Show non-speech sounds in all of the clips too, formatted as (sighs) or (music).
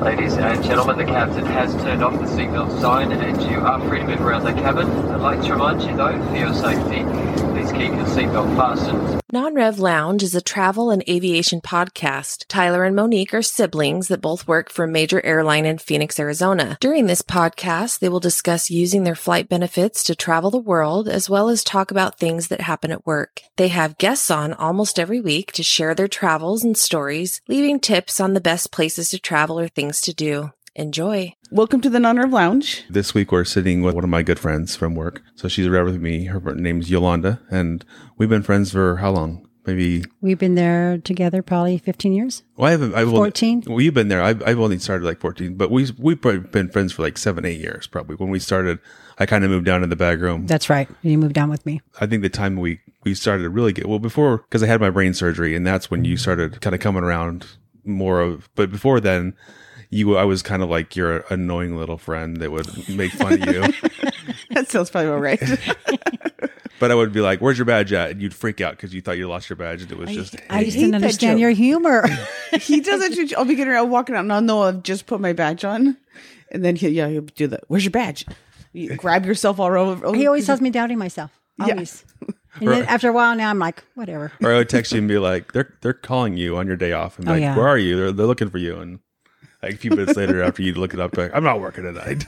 Ladies and gentlemen, the captain has turned off the seatbelt sign and you are free to move around the cabin. I'd like to remind you though, for your safety, please keep your seatbelt fastened. Non Rev Lounge is a travel and aviation podcast. Tyler and Monique are siblings that both work for a major airline in Phoenix, Arizona. During this podcast, they will discuss using their flight benefits to travel the world, as well as talk about things that happen at work. They have guests on almost every week to share their travels and stories, leaving tips on the best places to travel or things to do. Enjoy. Welcome to the Non-Rev Lounge. This week we're sitting with one of my good friends from work. So she's right with me. Her name's Yolanda, and we've been friends for how long? Maybe. We've been there together probably 15 years. Well, I haven't. I've 14? Only, well, you've been there. I've, I've only started like 14, but we, we've been friends for like seven, eight years probably. When we started, I kind of moved down in the back room. That's right. You moved down with me. I think the time we, we started to really get, well, before, because I had my brain surgery, and that's when you started kind of coming around more of, but before then, you I was kind of like your annoying little friend that would make fun of you. (laughs) that sounds probably all right. (laughs) but I would be like, "Where's your badge at?" And you'd freak out because you thought you lost your badge, and it was just. I, I just didn't understand your humor. (laughs) he does it. I'll be getting around walking out, and I'll know I've just put my badge on, and then he yeah he'll do that. Where's your badge? You grab yourself all over. he always has me doubting myself. Always. Yeah. And then after a while, now I'm like, whatever. Or I would text you and be like, "They're they're calling you on your day off," and be oh, like, yeah. "Where are you? They're they're looking for you." And like a few minutes later, after you look it up, like, I'm not working tonight.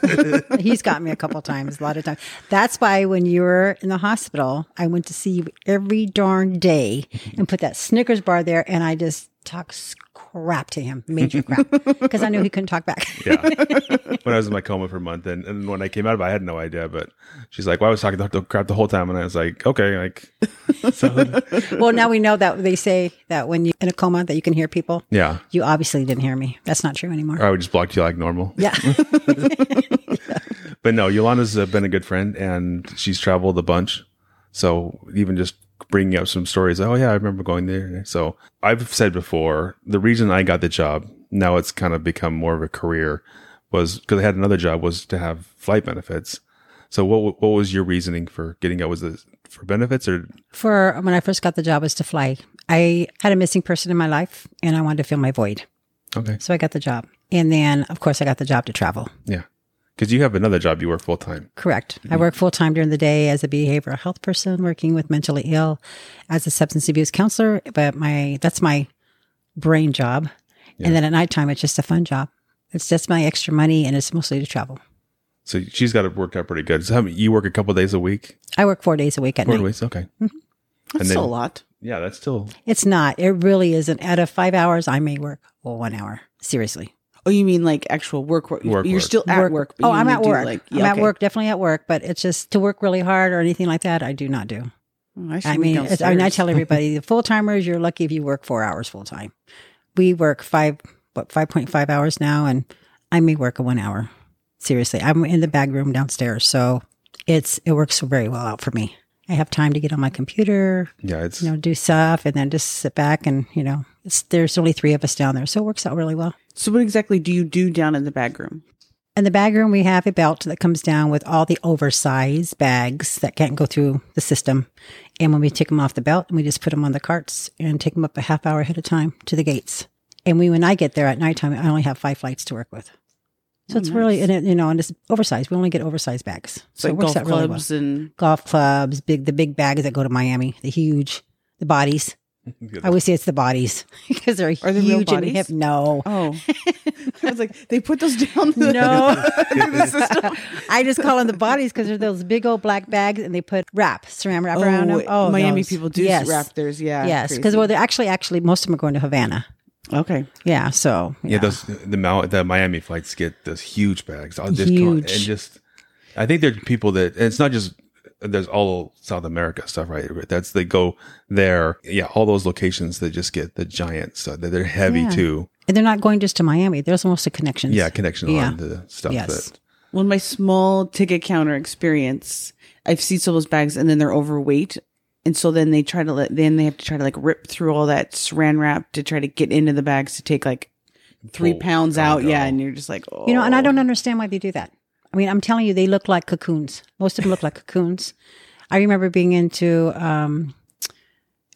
(laughs) He's got me a couple times, a lot of times. That's why when you were in the hospital, I went to see you every darn day and put that Snickers bar there, and I just talk crap to him, major crap, (laughs) because I knew he couldn't talk back. yeah. (laughs) When I was in my coma for a month, and, and when I came out of it, I had no idea. But she's like, "Well, I was talking the crap the whole time," and I was like, "Okay." Like, so. (laughs) well, now we know that they say that when you're in a coma, that you can hear people. Yeah. You obviously didn't hear me. That's not true anymore. Or I would just block you like normal. Yeah. But no, Yolanda's uh, been a good friend, and she's traveled a bunch. So even just bringing up some stories. Oh yeah, I remember going there. So I've said before, the reason I got the job, now it's kind of become more of a career, was because I had another job was to have flight benefits. So what what was your reasoning for getting out? Was it for benefits or for when I first got the job was to fly. I had a missing person in my life and I wanted to fill my void. Okay. So I got the job. And then of course I got the job to travel. Yeah. Because you have another job, you work full time. Correct. I work full time during the day as a behavioral health person, working with mentally ill, as a substance abuse counselor. But my that's my brain job, yeah. and then at nighttime it's just a fun job. It's just my extra money, and it's mostly to travel. So she's got it worked out pretty good. So how, you work a couple days a week? I work four days a week at four night. days, okay. Mm-hmm. That's then, still a lot. Yeah, that's still. It's not. It really isn't. Out of five hours, I may work well one hour. Seriously. Oh, you mean like actual work? work. work You're work. still at work. work oh, I'm at work. Like, yeah, I'm okay. at work, definitely at work. But it's just to work really hard or anything like that. I do not do. Oh, I, I mean, I mean, I tell everybody (laughs) the full timers, you're lucky if you work four hours full time. We work five, what, five point five hours now, and I may work a one hour. Seriously, I'm in the bag room downstairs, so it's it works very well out for me. I have time to get on my computer, yeah, it's you know, do stuff, and then just sit back and you know, there's only three of us down there, so it works out really well. So, what exactly do you do down in the bag room? In the bag room, we have a belt that comes down with all the oversized bags that can't go through the system. And when we take them off the belt, we just put them on the carts and take them up a half hour ahead of time to the gates. And we, when I get there at nighttime, I only have five flights to work with. So oh, it's nice. really, and it, you know, and it's oversized. We only get oversized bags. So works golf out really clubs well. and golf clubs, big the big bags that go to Miami, the huge, the bodies. I always say it's the bodies (laughs) because they're Are they huge and hip. No. Oh, (laughs) I was like, they put those down. The, no, (laughs) the I just call them the bodies because they're those big old black bags, and they put wrap, saran wrap oh, around them. Oh, Miami those. people do yes. wrap theirs. Yeah, yes, because well, they're actually actually most of them are going to Havana. Okay. Yeah. So yeah, yeah those the the Miami flights get those huge bags. I'll just huge. and just I think there are people that it's not just there's all South America stuff, right? That's they go there. Yeah, all those locations that just get the giant stuff. They're heavy yeah. too. And they're not going just to Miami. There's almost a connection. Yeah, connection yeah. on the stuff yes. that. Well, my small ticket counter experience, I've seen some of those bags and then they're overweight. And so then they try to let, then they have to try to like rip through all that saran wrap to try to get into the bags to take like three oh, pounds out. Yeah. And you're just like, oh. You know, and I oh. don't understand why they do that. I mean, I'm telling you, they look like cocoons. Most of them look like cocoons. I remember being into um,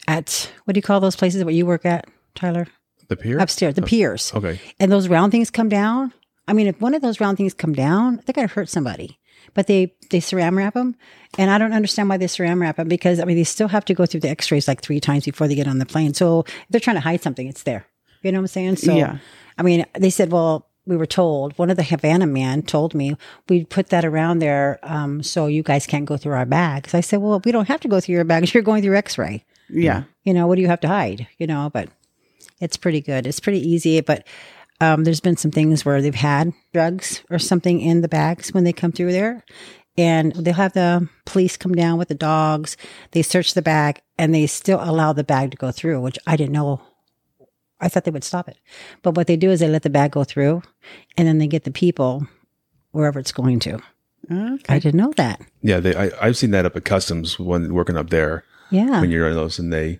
at what do you call those places where you work at, Tyler? The pier? upstairs, the piers. Okay. And those round things come down. I mean, if one of those round things come down, they're going to hurt somebody. But they they saran wrap them, and I don't understand why they saran wrap them because I mean they still have to go through the X-rays like three times before they get on the plane. So if they're trying to hide something, it's there. You know what I'm saying? So Yeah. I mean, they said, well, we were told one of the Havana men told me we put that around there um, so you guys can't go through our bags. I said, well, we don't have to go through your bags. (laughs) You're going through X-ray Yeah. you know, what do you have to hide? You know, but it's pretty good. It's pretty easy. But um, there's been some things where they've had drugs or something in the bags when they come through there. And they'll have the police come down with the dogs. They search the bag and they still allow the bag to go through, which I didn't know. I thought they would stop it. But what they do is they let the bag go through and then they get the people wherever it's going to. Okay. I didn't know that. Yeah, they, I, I've seen that up at customs when working up there Yeah. when you're in those, and they,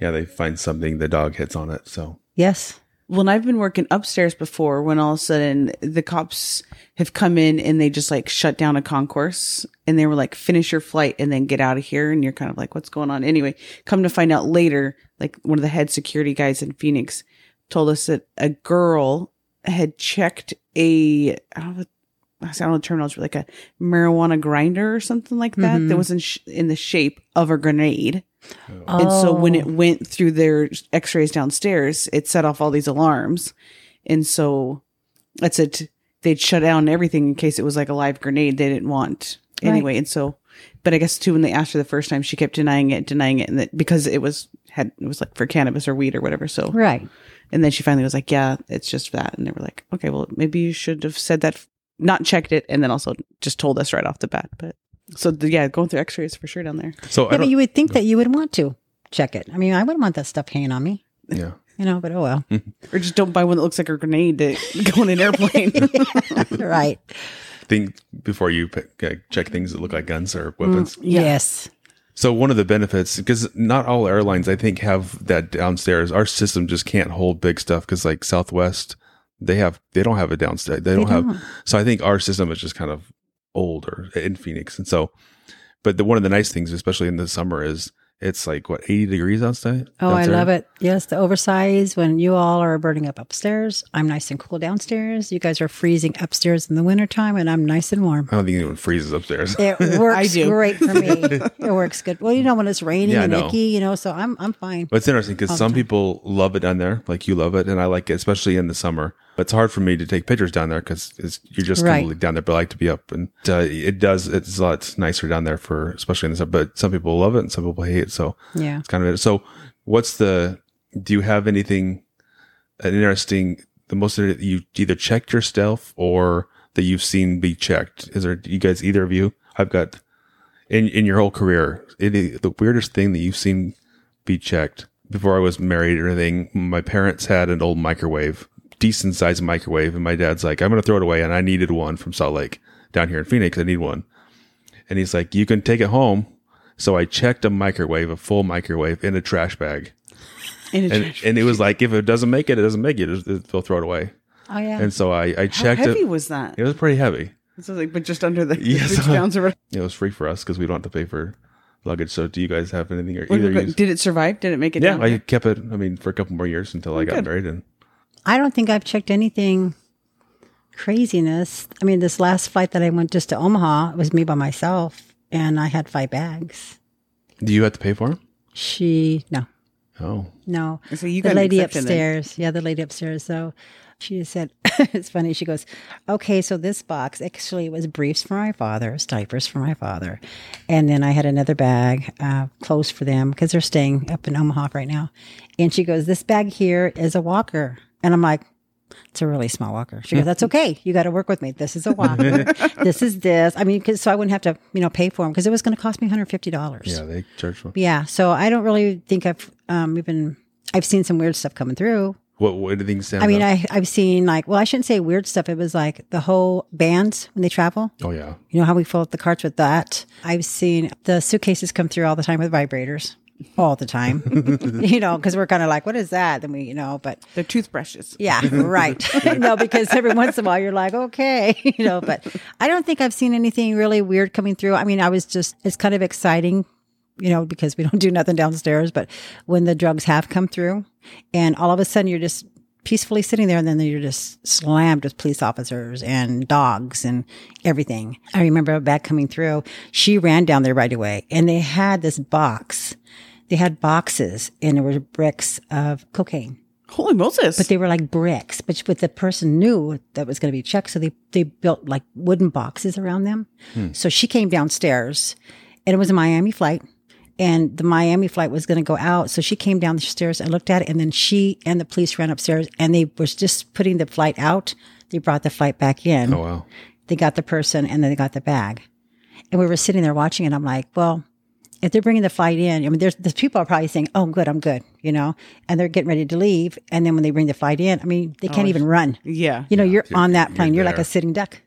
yeah, they find something, the dog hits on it. So yes. Well, I've been working upstairs before when all of a sudden the cops have come in and they just like shut down a concourse and they were like, finish your flight and then get out of here. And you're kind of like, what's going on? Anyway, come to find out later, like one of the head security guys in Phoenix told us that a girl had checked a, I don't know, I don't know the terminology, like a marijuana grinder or something like that that mm-hmm. was in, sh- in the shape of a grenade. And so when it Oh. went through their x rays downstairs, it set off all these alarms. And so that's it. They'd shut down everything in case it was like a live grenade they didn't want anyway. And so, but I guess too, when they asked her the first time, she kept denying it, denying it. And that because it was, had, it was like for cannabis or weed or whatever. So, Right. and then she finally was like, yeah, it's just that. And they were like, okay, well, maybe you should have said that, not checked it. And then also just told us right off the bat. But so, the, yeah, going through x rays for sure down there. so I Yeah, but you would think that you would want to check it. I mean, I wouldn't want that stuff hanging on me, yeah. (laughs) you know, but oh well. (laughs) Or just don't buy one that looks like a grenade to (laughs) go in an airplane. right. Think before you pick, uh, check things that look like guns or weapons. Yes. So one of the benefits, because not all airlines, I think, have that downstairs. Our system just can't hold big stuff because, like Southwest, they have they don't have a downstairs. They don't have. So I think our system is just kind of older in Phoenix, and so. But the one of the nice things, especially in the summer, is it's like what eighty degrees outside. Oh, I love it. Yes, the oversized when you all are burning up upstairs. I'm nice and cool downstairs. You guys are freezing upstairs in the wintertime, and I'm nice and warm. I don't think anyone freezes upstairs. It (laughs) works do. great for me. (laughs) It works good. Well, you know when it's raining Yeah, and know. icky, you know, so I'm I'm fine. But it's interesting because some people love it down there, like you love it, and I like it, especially in the summer. But it's hard for me to take pictures down there because you're just Right. completely down there. But I like to be up, and uh, it does. It's a lot nicer down there for, especially in the summer. But some people love it, and some people hate it. So Yeah. it's kind of it. So, what's the? Do you have anything an interesting? The most that you either checked yourself or that you've seen be checked? Is there you guys either of you? I've got in in your whole career, any, the weirdest thing that you've seen be checked before I was married or anything. My parents had an old microwave, decent sized microwave, and my dad's like, "I'm going to throw it away," and I needed one from Salt Lake down here in Phoenix. I need one, and he's like, "You can take it home." So I checked a microwave, a full microwave, in a trash bag, In a and trash- and it was like, if it doesn't make it, it doesn't make it. They'll throw it away. Oh yeah. And so I I checked. How heavy it. was that? It was pretty heavy. So like, but just under the pounds (laughs) or. It was free for us because we don't have to pay for luggage. So do you guys have anything or either? Did it survive? Did it make it yeah, down? I kept it. I mean, for a couple more years until I got good. married, and I don't think I've checked anything craziness. I mean, this last flight that I went just to Omaha, it was me by myself, and I had five bags. do you have to pay for them? She no, Oh, no. So you got the got lady accepted then. upstairs. Yeah, the lady upstairs. So she just said, (laughs) it's funny. She goes, okay, so this box actually was briefs for my father, it diapers for my father. And then I had another bag, uh, clothes for them because they're staying up in Omaha right now. And she goes, this bag here is a walker. And I'm like, it's a really small walker. She goes, that's okay. You got to work with me. This is a walker. (laughs) this is this. I mean, cause, so I wouldn't have to, you know, pay for them because it was going to cost me $150. yeah, they charge. them. Yeah. So I don't really think I've um, even I've seen some weird stuff coming through. What what do things stand? I mean? I I've seen like well, I shouldn't say weird stuff. It was like the whole bands when they travel. oh yeah, You know how we fill up the carts with that. I've seen the suitcases come through all the time with vibrators, all the time. (laughs) you know, because we're kind of like, what is that? Then we, you know, but They're toothbrushes. yeah, (laughs) right. (laughs) no, because every once in a while you're like, okay, you know, but I don't think I've seen anything really weird coming through. I mean, I was just, it's kind of exciting you know, because we don't do nothing downstairs. But when the drugs have come through, and all of a sudden you're just peacefully sitting there, and then you're just slammed with police officers and dogs and everything. I remember back coming through. She ran down there right away, and they had this box. They had boxes, and there were bricks of cocaine Holy Moses! but they were like bricks. But but the person knew that was going to be checked, so they they built like wooden boxes around them. Hmm. So she came downstairs, and it was a Miami flight, and the Miami flight was going to go out. So she came down the stairs and looked at it, and then she and the police ran upstairs, and they was just putting the flight out. They brought the flight back in. Oh wow. They got the person, and then they got the bag. And we were sitting there watching it. I'm like, well, if they're bringing the flight in, I mean, there's, there's people are probably saying, "Oh, good, I'm good," you know, and they're getting ready to leave. And then when they bring the flight in, I mean, they can't even run. yeah, You know, you're you're- on that you're plane. You're, like a sitting duck.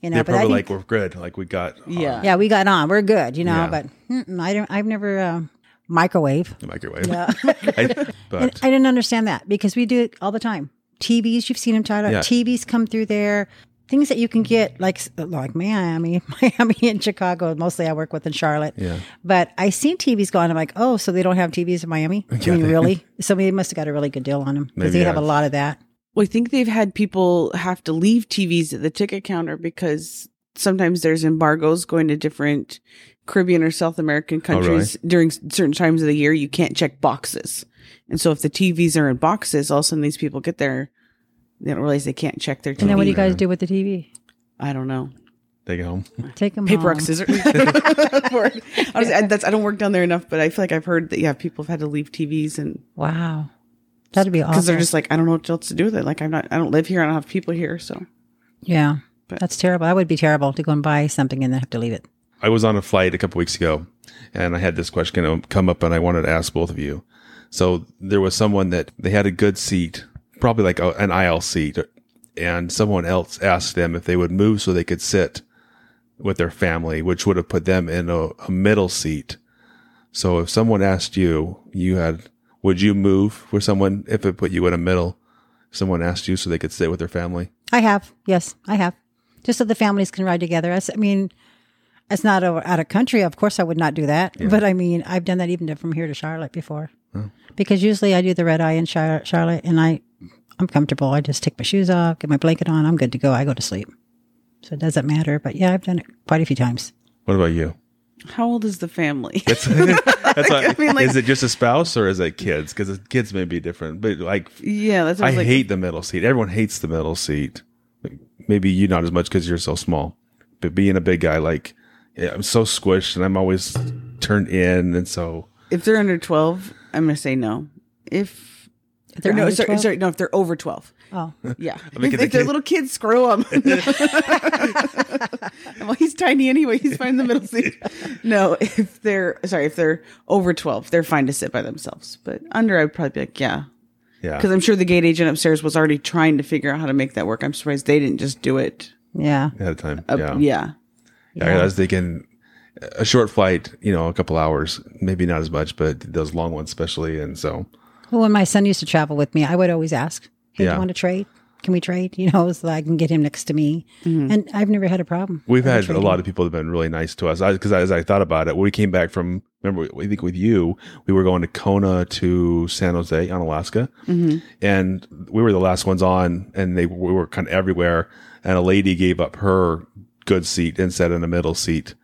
You know, They're but I probably think, like we're good. Like we got yeah. yeah, we got on. We're good. You know, Yeah. but I don't. I've never uh, microwave. the microwave. Yeah. (laughs) I- And but I didn't understand that because we do it all the time. TVs, you've seen them, Tyler. Yeah. TVs come through there. Things that you can get, like like Miami, (laughs) Miami and Chicago. Mostly, I work with in Charlotte. Yeah. But I seen TVs going. I'm like, oh, so they don't have TVs in Miami? I Yeah, mean, they- really? (laughs) Somebody must have got a really good deal on them because Maybe, they have a lot of that. Well, I think they've had people have to leave TVs at the ticket counter because sometimes there's embargoes going to different Caribbean or South American Oh, really? countries during certain times of the year. You can't check boxes. And so if the TVs are in boxes, all of a sudden these people get there, they don't realize they can't check their TV. And then what do you guys do with the TV? I don't know. take it home. Take them Paper home. rock scissors. (laughs) (laughs) Honestly, I, that's, I don't work down there enough, but I feel like I've heard that yeah, people have had to leave TVs and Wow, that'd be awesome. because they're just like I don't know what else to do with it. Like I'm not, I don't live here. I don't have people here, so yeah, But- that's terrible. That would be terrible to go and buy something and then have to leave it. I was on a flight a couple weeks ago, and I had this question come up, and I wanted to ask both of you. So there was someone that they had a good seat, probably like a, an aisle seat, and someone else asked them if they would move so they could sit with their family, which would have put them in a, a middle seat. So if someone asked you, you had, would you move for someone if it put you in a middle? Someone asked you so they could sit with their family. I have, yes, I have, just so the families can ride together. I mean, it's not out of country. Of course, I would not do that. But I mean, I've done that even from here to Charlotte before, oh. because usually I do the red eye in Char- Charlotte, and I, I'm comfortable. I just take my shoes off, get my blanket on, I'm good to go. I go to sleep, so it doesn't matter. But yeah, I've done it quite a few times. What about you? how old is the family? (laughs) That's what, (laughs) mean, like- is it just a spouse or is it kids? Because kids may be different. But like, yeah, that's what I like, hate the middle seat. Everyone hates the middle seat. Maybe you not as much because you're so small. But being a big guy, like yeah, I'm so squished and I'm always turned in, and so if they're under 12, I'm going to say no. If they're no, under sorry, 12? sorry, no, if they're over 12. Oh, Yeah. (laughs) mean, if, the if they're little kids, screw them. (laughs) (laughs) well, he's tiny anyway. He's fine in the middle seat. No, if they're, sorry, if they're over 12, they're fine to sit by themselves. But under, I'd probably be like, yeah. yeah, Because I'm sure the gate agent upstairs was already trying to figure out how to make that work. I'm surprised they didn't just do it. yeah, ahead of time. Uh, yeah. yeah. Yeah, I was thinking a short flight, you know, a couple hours, maybe not as much, but those long ones especially. And so, Well, when my son used to travel with me, I would always ask, "Hey, do Yeah. you want to trade? Can we trade? You know, so I can get him next to me." Mm-hmm. And I've never had a problem. We've with had a lot of people that have been really nice to us. Because as I thought about it, when we came back from, remember, I think with you, we were going to Kona to San Jose on Alaska, mm-hmm. and we were the last ones on, and they we were kind of everywhere. And a lady gave up her good seat and sat in a middle seat,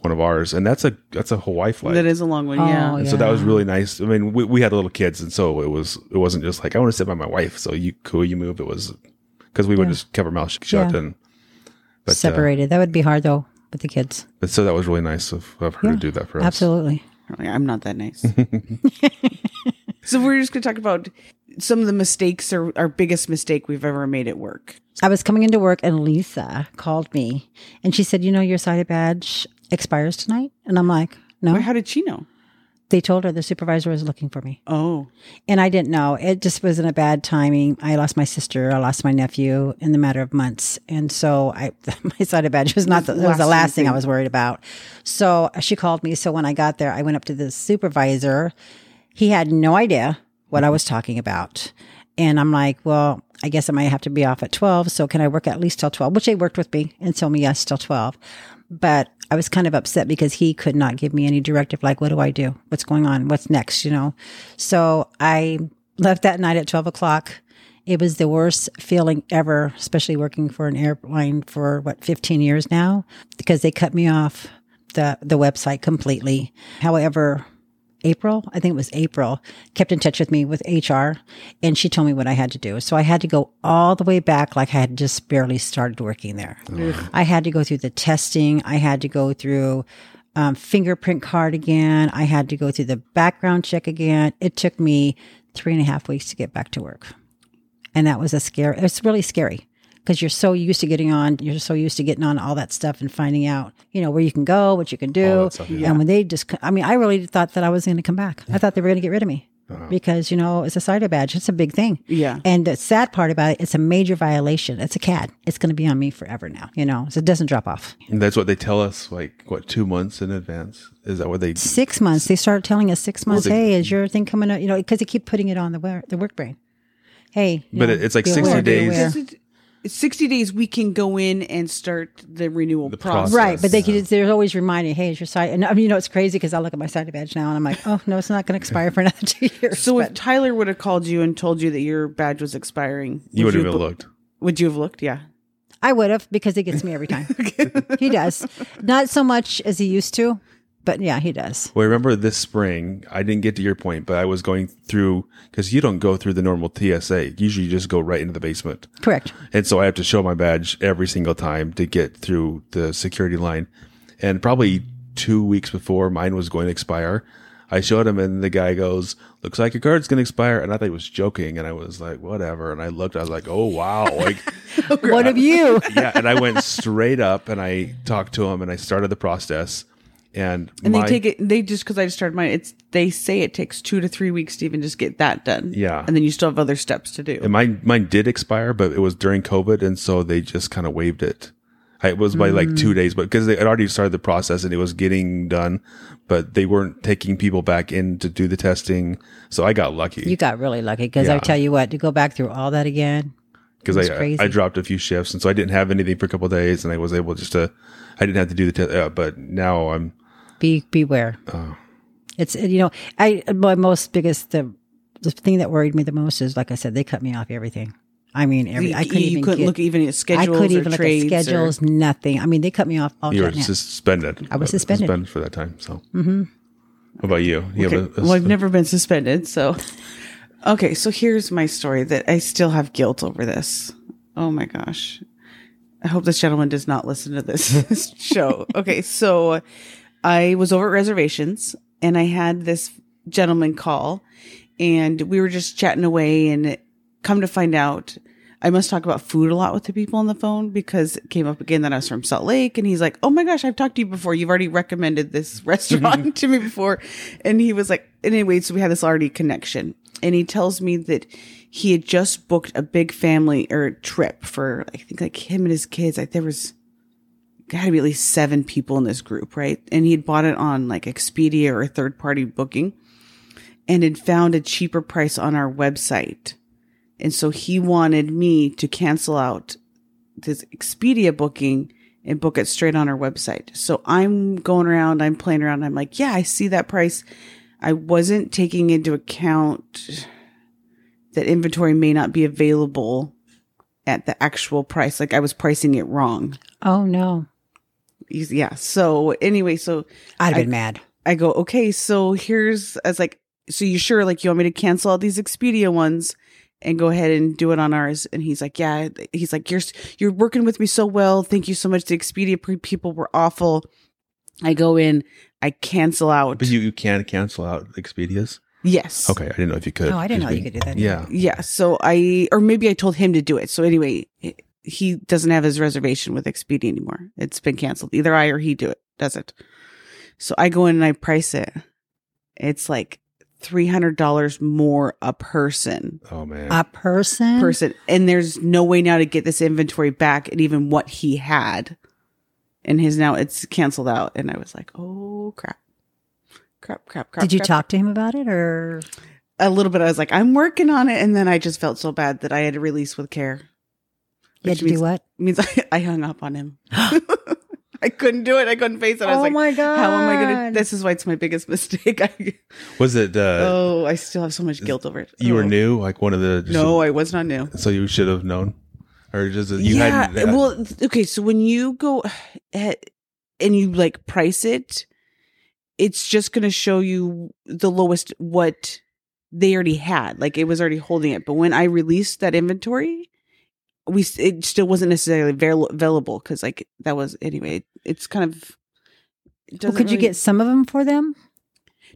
one of ours, and that's a that's a Hawaii flight. That is a long one. Oh, yeah. And so that was really nice. I mean, we, we had little kids, and so it was it wasn't just like I want to sit by my wife. So you cool, you move. It was because we would just keep our mouth shut Yeah. and but, uh, separated. that would be hard though with the kids. but so that was really nice of, of her to do that for us. Absolutely. I'm not that nice. (laughs) (laughs) so we're just going to talk about some of the mistakes or our biggest mistake we've ever made at work. I was coming into work and Lisa called me and she said, "You know, your SIDA badge expires tonight." And I'm like, "No." How did she know? They told her the supervisor was looking for me. Oh, And I didn't know. It just wasn't a bad timing. I lost my sister. I lost my nephew in the matter of months. And so I, (laughs) my SIDA badge was not the, was the Last last thing I was worried about. So she called me. So when I got there, I went up to the supervisor. He had no idea what I was talking about. And I'm like, well, I guess I might have to be off at 12. So can I work at least till 12? Which they worked with me and told me yes till 12. But I was kind of upset because he could not give me any directive, like, what do I do? What's going on? What's next? You know? So I left that night at 12 o'clock. It was the worst feeling ever, especially working for an airline for what, 15 years now, because they cut me off the, the website completely. However, April, I think it was April, kept in touch with me with HR and she told me what I had to do. So I had to go all the way back like I had just barely started working there. I had to go through the testing. I had to go through um, fingerprint card again. I had to go through the background check again. It took me three and a half weeks to get back to work. And that was a scare. it's really scary because you're so used to getting on, you're so used to getting on all that stuff and finding out, you know, where you can go, what you can do. stuff, yeah. And when they just, I mean, I really thought that I was going to come back. I thought they were going to get rid of me Uh-huh. because, you know, it's a SIDA badge. It's a big thing. Yeah. And the sad part about it, it's a major violation. It's a CAD. It's going to be on me forever now, you know, so it doesn't drop off. And that's what they tell us, like what two months in advance. Is that what they? Six months. They start telling us six months, they- hey, is your thing coming up? You know, because they keep putting it on the, wor- the Workbrain. Hey. But know, it's like 60 aware, be days. Aware. This is- it's 60 days we can go in and start the renewal The process. process. Right, but they could, they're always reminding, hey, is your site? And I mean, you know, it's crazy because I look at my SIDA badge now and I'm like, oh no, it's not going to expire for another (laughs) two years. So if Tyler would have called you and told you that your badge was expiring, You would have bo- looked. Would you have looked? Yeah. I would have because he gets me every time. (laughs) he does, not so much as he used to, but yeah, he does. Well, I remember this spring, I didn't get to your point, but I was going through because you don't go through the normal TSA. Usually, you just go right into the basement, Correct. and so I have to show my badge every single time to get through the security line. And probably two weeks before mine was going to expire, I showed him, and the guy goes, "Looks like your card's going to expire." And I thought he was joking, and I was like, "Whatever." And I looked, I was like, "Oh wow!" (laughs) Like, One of you. yeah. And I went straight up, and I talked to him, and I started the process. And, And my- they take it, they just, cause I just started mine, it's, they say it takes two to three weeks to even just get that done. Yeah. And then you still have other steps to do. And mine mine did expire, but it was during COVID, and so they just kind of waived it. It was by like two days, but because they had already started the process and it was getting done, but they weren't taking people back in to do the testing. So I got lucky You got really lucky because I tell you what, to go back through all that again. because it's I crazy. I dropped a few shifts, and so I didn't have anything for a couple of days, and I was able just to I didn't have to do the test. Uh, but now I'm Be beware. Oh. It's you know I my most biggest the the thing that worried me the most is like I said they cut me off everything. I mean every you, I couldn't you even couldn't get, look even at schedules. I couldn't or even look trades at or- schedules. Nothing. I mean they cut me off all the time. you were suspended. I was Uh, suspended. for that time. So, mm-hmm. how about you? You Okay. have a, a- well, I've never been suspended, so okay. So here's my story that I still have guilt over this. Oh my gosh! I hope this gentleman does not listen to this (laughs) show. Okay, so I was over at reservations and I had this gentleman call, and we were just chatting away, and come to find out. I must talk about food a lot with the people on the phone because it came up again that I was from Salt Lake and he's like, Oh my gosh, I've talked to you before. You've already recommended this (laughs) restaurant (laughs) to me before. And he was like, anyway, so we had this already connection. And he tells me that he had just booked a big family or trip for, I think like him and his kids. Like there was got to be at least seven people in this group, right? And he had bought it on like Expedia or third party booking and had found a cheaper price on our website. And so he wanted me to cancel out this Expedia booking and book it straight on our website. So I'm going around, I'm playing around. I'm like, yeah, I see that price. I wasn't taking into account that inventory may not be available at the actual price. Like I was pricing it wrong. Oh no, Yeah. So anyway, so I'd have I- been mad. I go, okay, so here's, I was like, so you sure, like, you want me to cancel all these Expedia ones and go ahead and do it on ours? And he's like, yeah. He's like, you're, you're working with me so well. Thank you so much. The Expedia people were awful. I go in, I cancel out. but you, you can cancel out Expedias. yes. Okay, I didn't know if you could. Oh, I didn't know Excuse you could do that. Yeah, Yeah. So I, or maybe I told him to do it. So anyway, he doesn't have his reservation with Expedia anymore. It's been canceled. Either I or he do it, does it. So I go in and I price it. It's like $300 more a person. Oh man. A person. Person. And there's no way now to get this inventory back and even what he had. And his now it's canceled out. And I was like, oh crap. Crap, crap, crap. Did you crap, talk to him about it or? a little bit. I was like, I'm working on it, and then I just felt so bad that I had to release with care. You had Which to do means- what? Means (laughs) I, I hung up on him. (laughs) I couldn't do it. I couldn't face it. I was Oh like, my god! How am I gonna? This is why it's my biggest (laughs) mistake. I, Was it? Uh, oh, I still have so much guilt over it. you were Oh. new, like one of the. No, I was not new. so you should have known, or just you yeah. hadn't. uh, well, okay. So when you go (sighs) eh, and you like price it, it's just going to show you the lowest what they already had. Like it was already holding it. But when I released that inventory, we it still wasn't necessarily avail- available because like that was anyway. It's kind of. Well, could you get some of them for them?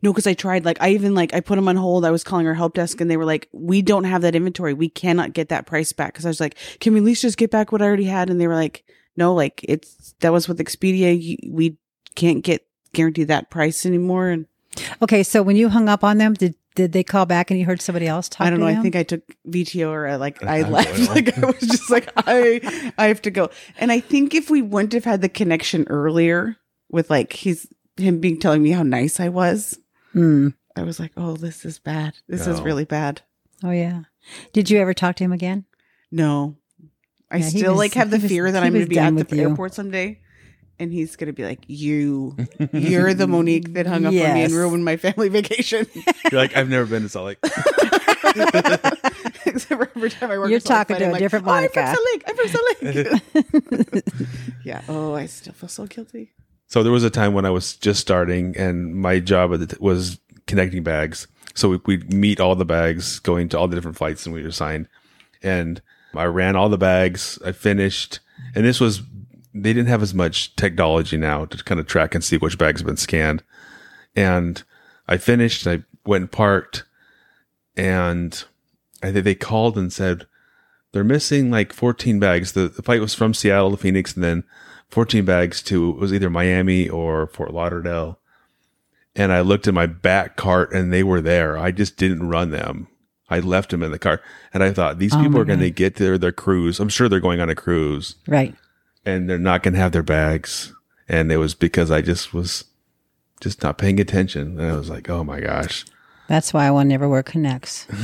No, because I tried. Like, I even like I put them on hold. I was calling our help desk, and they were like, "We don't have that inventory. We cannot get that price back." Because I was like, "Can we at least just get back what I already had?" And they were like, "No, like it's that was with Expedia. We can't get guarantee that price anymore." And Okay, so when you hung up on them, did did they call back and you heard somebody else talk? I don't to know. I think I took VTO or like I I left. don't. (laughs) Like I was just like I I have to go. And I think if we wouldn't have had the connection earlier with like he's him being telling me how nice I was, Hmm. I was like, "Oh, this is bad. This is really bad." Oh yeah. Did you ever talk to him again? No. I Yeah, still was- like have the he was- fear that I'm going to be at the you. airport someday and he's going to be like, "You you're the Monique that hung up on me Yes. and ruined my family (laughs) vacation." You're like, I've never been to Salt Lake. (laughs) (laughs) Except for every time I work You're at Salt talking Lake, to I'm a like, different "Oh, I'm from Monica." Salt Lake. I'm from Salt Lake. yeah. Oh, I still feel so guilty. So there was a time when I was just starting, and my job at the t- was connecting bags. So we, we'd meet all the bags, going to all the different flights, and we were assigned. And I ran all the bags. I finished, and this was they didn't have as much technology now to kind of track and see which bags have been scanned. And I finished. I went and parked, and I think they called and said they're missing like 14 bags. The, the flight was from Seattle to Phoenix, and then 14 bags to it was either Miami or Fort Lauderdale. And I looked at my back cart and they were there. I just didn't run them. I left them in the car. And I thought these Oh people are going to get their their cruise. I'm sure they're going on a cruise Right. And they're not going to have their bags. And it was because I just was just not paying attention. And I was like, "Oh my gosh." That's why I will never wear connects. (laughs)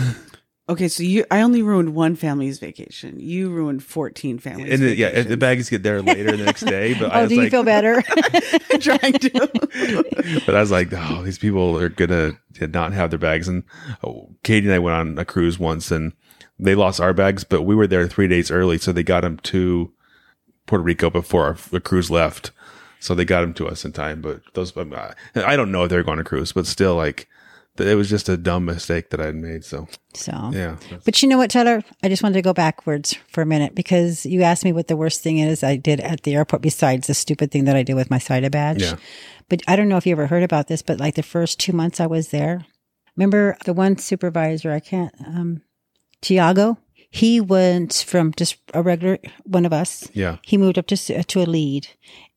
Okay, so you I only ruined one family's vacation. You ruined 14 families. And it, yeah, the bags get there later the next day, but (laughs) oh, I Oh, was do you like, feel better? (laughs) trying to. but I was like, oh, these people are gonna not have their bags. And oh, Katie and I went on a cruise once, and they lost our bags, but we were there three days early, so they got them to Puerto Rico before our the cruise left. So they got them to us in time. But those, I I don't know if they're going to cruise, but still, like, it was just a dumb mistake that I had made. So so yeah, But you know what, Taylor? I just wanted to go backwards for a minute because you asked me what the worst thing is I did at the airport besides the stupid thing that I did with my SIDA badge. Yeah. But I don't know if you ever heard about this, but like the first two months I was there, remember the one supervisor, I can't, um, Tiago, he went from just a regular one of us. yeah, He moved up to, to a lead.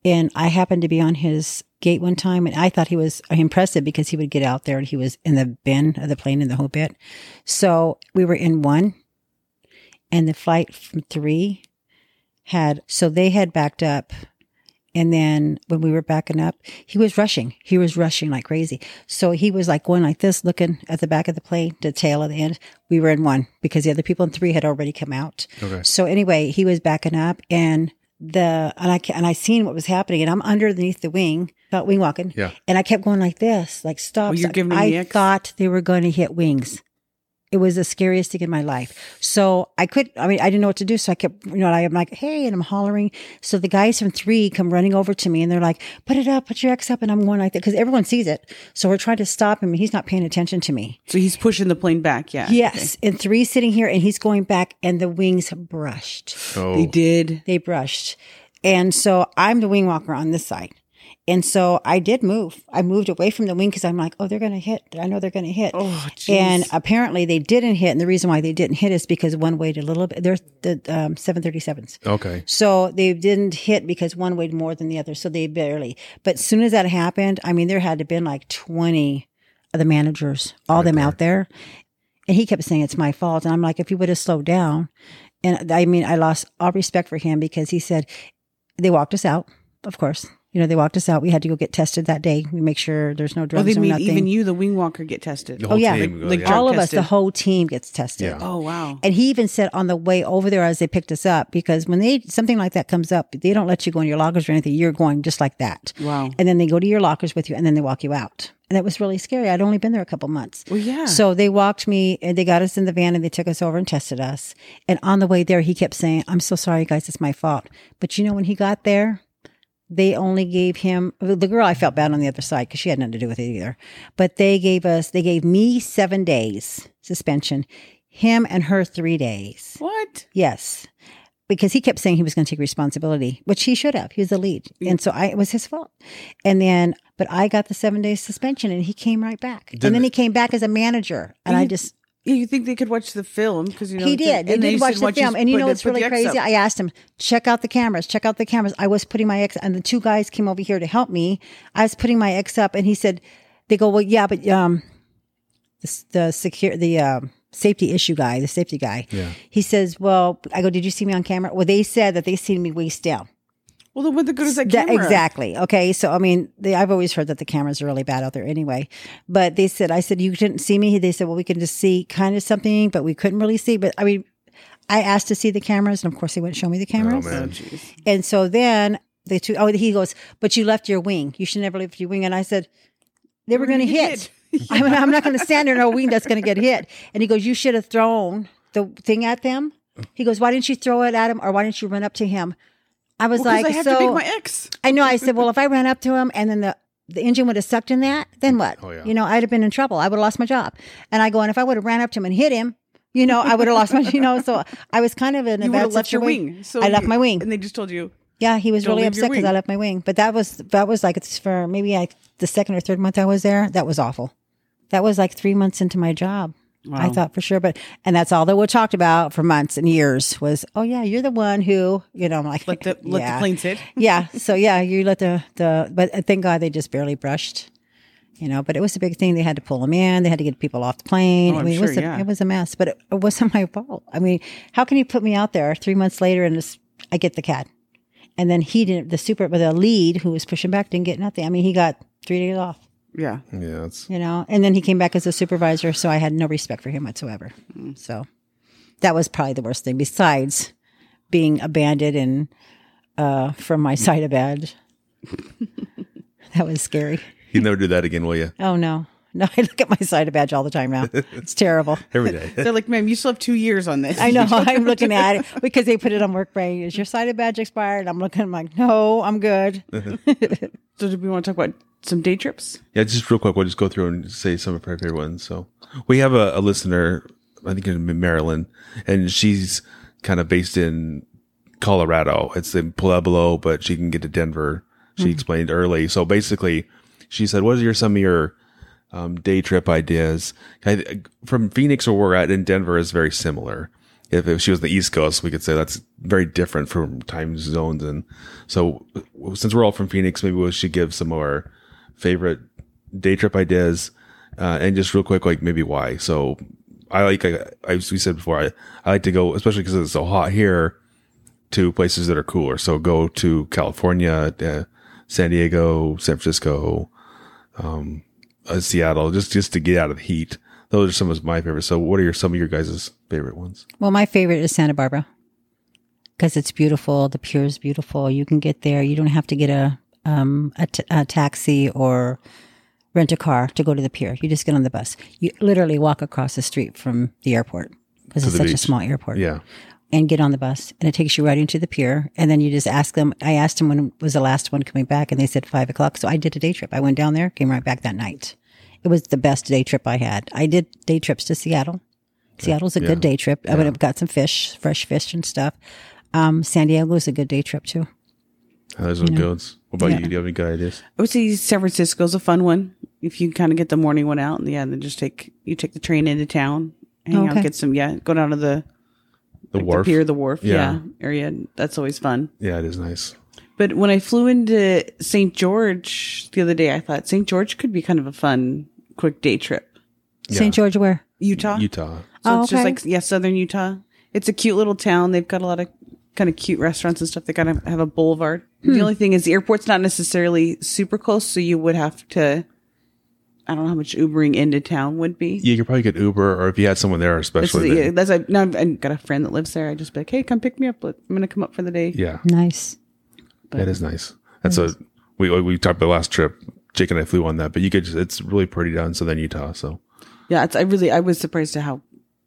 And I happened to be on his gate one time and I thought he was uh, impressive because he would get out there and he was in the bin of the plane in the whole bit. So we were in one and the flight from three had, so they had backed up. And then when we were backing up, he was rushing. He was rushing like crazy. So he was like going like this, looking at the back of the plane, the tail of the end. We were in one because the other people in three had already come out. okay, So anyway, he was backing up and the, and I, ca- and I seen what was happening and I'm underneath the wing, about wing walking. Yeah. And I kept going like this, like stop. Well, you're giving him I the X? thought they were going to hit wings. It was the scariest thing in my life. So I could, I mean, I didn't know what to do. So I kept, you know, I'm like, hey, and I'm hollering. So the guys from three come running over to me and they're like, put it up, put your X up. And I'm going like that because everyone sees it. So we're trying to stop him and he's not paying attention to me. So he's pushing the plane back. Yeah. Yes. And three sitting here and he's going back and the wings brushed. oh, They did. They brushed. And so I'm the wing walker on this side. And so I did move. I moved away from the wing because I'm like, oh, they're going to hit. I know they're going to hit. Oh, and apparently they didn't hit. And the reason why they didn't hit is because one weighed a little bit. They're the um, 737s. okay, So they didn't hit because one weighed more than the other. So they barely. But as soon as that happened, I mean, there had to have been like 20 of the managers, all them out there. And he kept saying it's my fault. And I'm like, if you would have slowed down. And I mean, I lost all respect for him because he said they walked us out, of course. You know, they walked us out. We had to go get tested that day. We make sure there's no Oh, drugs they or made nothing. even you, the wing walker, get tested. The whole oh, yeah. team. Like- like yeah. All of us, the whole team gets tested. Yeah. Oh wow. And he even said on the way over there as they picked us up, because when they something like that comes up, they don't let you go in your lockers or anything. You're going just like that. Wow. And then they go to your lockers with you, and then they walk you out. And it was really scary. I'd only been there a couple months. Well, yeah. So they walked me, and they got us in the van, and they took us over and tested us. And on the way there, he kept saying, "I'm so sorry, guys. It's my fault." But you know, when he got there, they only gave him the girl. I felt bad on the other side because she had nothing to do with it either. But they gave us, they gave me seven days suspension, him and her three days. what? Yes. Because he kept saying he was going to take responsibility, which he should have. He was the lead. And so I, it was his fault. And then, but I got the seven days suspension and he came right back. and then he came back as a manager. And I just, Yeah, you think they could watch the film because you know he did. They and did you watch the "Watch film. And you know the- what's really crazy? up." I asked him, check out the cameras, check out the cameras. I was putting my ex, and the two guys came over here to help me. I was putting my ex up, and he said, they go, well, yeah, but um, the, the secure, the um, safety issue guy, the safety guy, Yeah. he says, well, I go, did you see me on camera? Well, they said that they seen me waist down. Well, then what the good is that That- camera? exactly. Okay. So, I mean, they, I've always heard that the cameras are really bad out there anyway. But they said, I said, you didn't see me. They said, well, we can just see kind of something, but we couldn't really see. But I mean, I asked to see the cameras, and of course, they wouldn't show me the oh, cameras. Oh, man. Jeez. and so then the two, oh, he goes, but you left your wing. You should never leave your wing. And I said, they were going to gonna hit. get (laughs) I mean, I'm not going to stand there in a wing that's going to get hit. And he goes, you should have thrown the thing at them. He goes, why didn't you throw it at him, or why didn't you run up to him? I was Well, 'cause like, I have so to make my X. I know. I said, well, if I ran up to him and then the the engine would have sucked in that, then what? Oh, yeah. You know, I'd have been in trouble. I would have lost my job. And I go, and if I would have ran up to him and hit him, you know, I would have lost my, (laughs) you know, so I was kind of in a You bad have left your wing. So I left you- my wing. and they just told you. Yeah, he was Don't really upset because I left my wing. But that was that was like it's for maybe like the second or third month I was there. That was awful. That was like three months into my job. I thought for sure, but and that's all that we talked about for months and years was, oh yeah, you're the one who, you know, I'm like Let the (laughs) let yeah. the plane sit. (laughs) yeah. So (laughs) yeah, you let the the but uh, thank God they just barely brushed. You know, but it was a big thing. They had to pull them in. They had to get people off the plane. Oh, I mean, it was a, yeah. it was a mess, but it, it wasn't my fault. I mean, how can you put me out there three months later and just, I get the cat, and then he didn't. The super, but the lead who was pushing back didn't get nothing. I mean, he got three days off. Yeah. Yeah, it's You know, and then he came back as a supervisor, so I had no respect for him whatsoever. So that was probably the worst thing, besides being abandoned and uh, from my SIDA badge. (laughs) that was scary. you never do that again, will you? Oh no, (laughs) no! I look at my SIDA badge all the time now. It's terrible. (laughs) Every day. (laughs) They're like, ma'am, you still have two years on this. I know. I'm looking at it because they put it on Workbrain. Is your SIDA badge expired? I'm looking. I'm like, no, I'm good. So, do we want to talk about some day trips? Yeah, just real quick, we'll just go through and say some of our favorite ones. So we have a, a listener, I think in Maryland, and she's kind of based in Colorado. It's in Pueblo, but she can get to Denver. She hmm. explained early. So basically, she said, "What are your some of your um, day trip ideas I, from Phoenix where we're at in Denver is very similar. If, if she was the East Coast, we could say that's very different from time zones. And so, since we're all from Phoenix, maybe we should give some of our favorite day trip ideas, uh, and just real quick, like maybe why. So, I like, I, I we said before, I, I like to go, especially because it's so hot here, to places that are cooler. So, go to California, uh, San Diego, San Francisco, um, uh, Seattle, just just to get out of the heat. Those are some of my favorites. So, what are your some of your guys' favorite ones? Well, my favorite is Santa Barbara because it's beautiful. The pier is beautiful. You can get there. You don't have to get a um a, t- a taxi or rent a car to go to the pier. You just get on the bus. You literally walk across the street from the airport because it's such a small airport. Yeah, and get on the bus and it takes you right into the pier and then you just ask them i asked them when was the last one coming back and they said five o'clock so i did a day trip. I went down there came right back that night. It was the best day trip i had. I did day trips to seattle. Seattle's a good day trip. I would have got some fish fresh fish and stuff. Um, san diego is a good day trip too. Those are good ones. What about Yeah. you? Do you have any good ideas? I would say San Francisco's a fun one. If you kind of get the morning one out, and yeah, and then just take you take the train into town, hang out, get some yeah, go down to the The like wharf. the pier, the wharf, Yeah. yeah. area. That's always fun. yeah, it is nice. But when I flew into St. George the other day, I thought St. George could be kind of a fun, quick day trip. st george where Utah, Utah. So Oh, it's just like yeah, southern Utah. It's a cute little town. They've got a lot of kind of cute restaurants and stuff They kind of have a boulevard. The hmm. only thing is the airport's not necessarily super close, so you would have to. I don't know how much Ubering into town would be. Yeah, You could probably get Uber, or if you had someone there, This is, especially. yeah, that's I, now I've, I've got a friend that lives there. I just be like, hey, come pick me up. I'm gonna come up for the day. yeah, Nice. that is nice. That's a we we talked about last trip. Jake and I flew on that, but you could. Just, it's really pretty down in Southern Utah. So Yeah, it's, I really I was surprised to how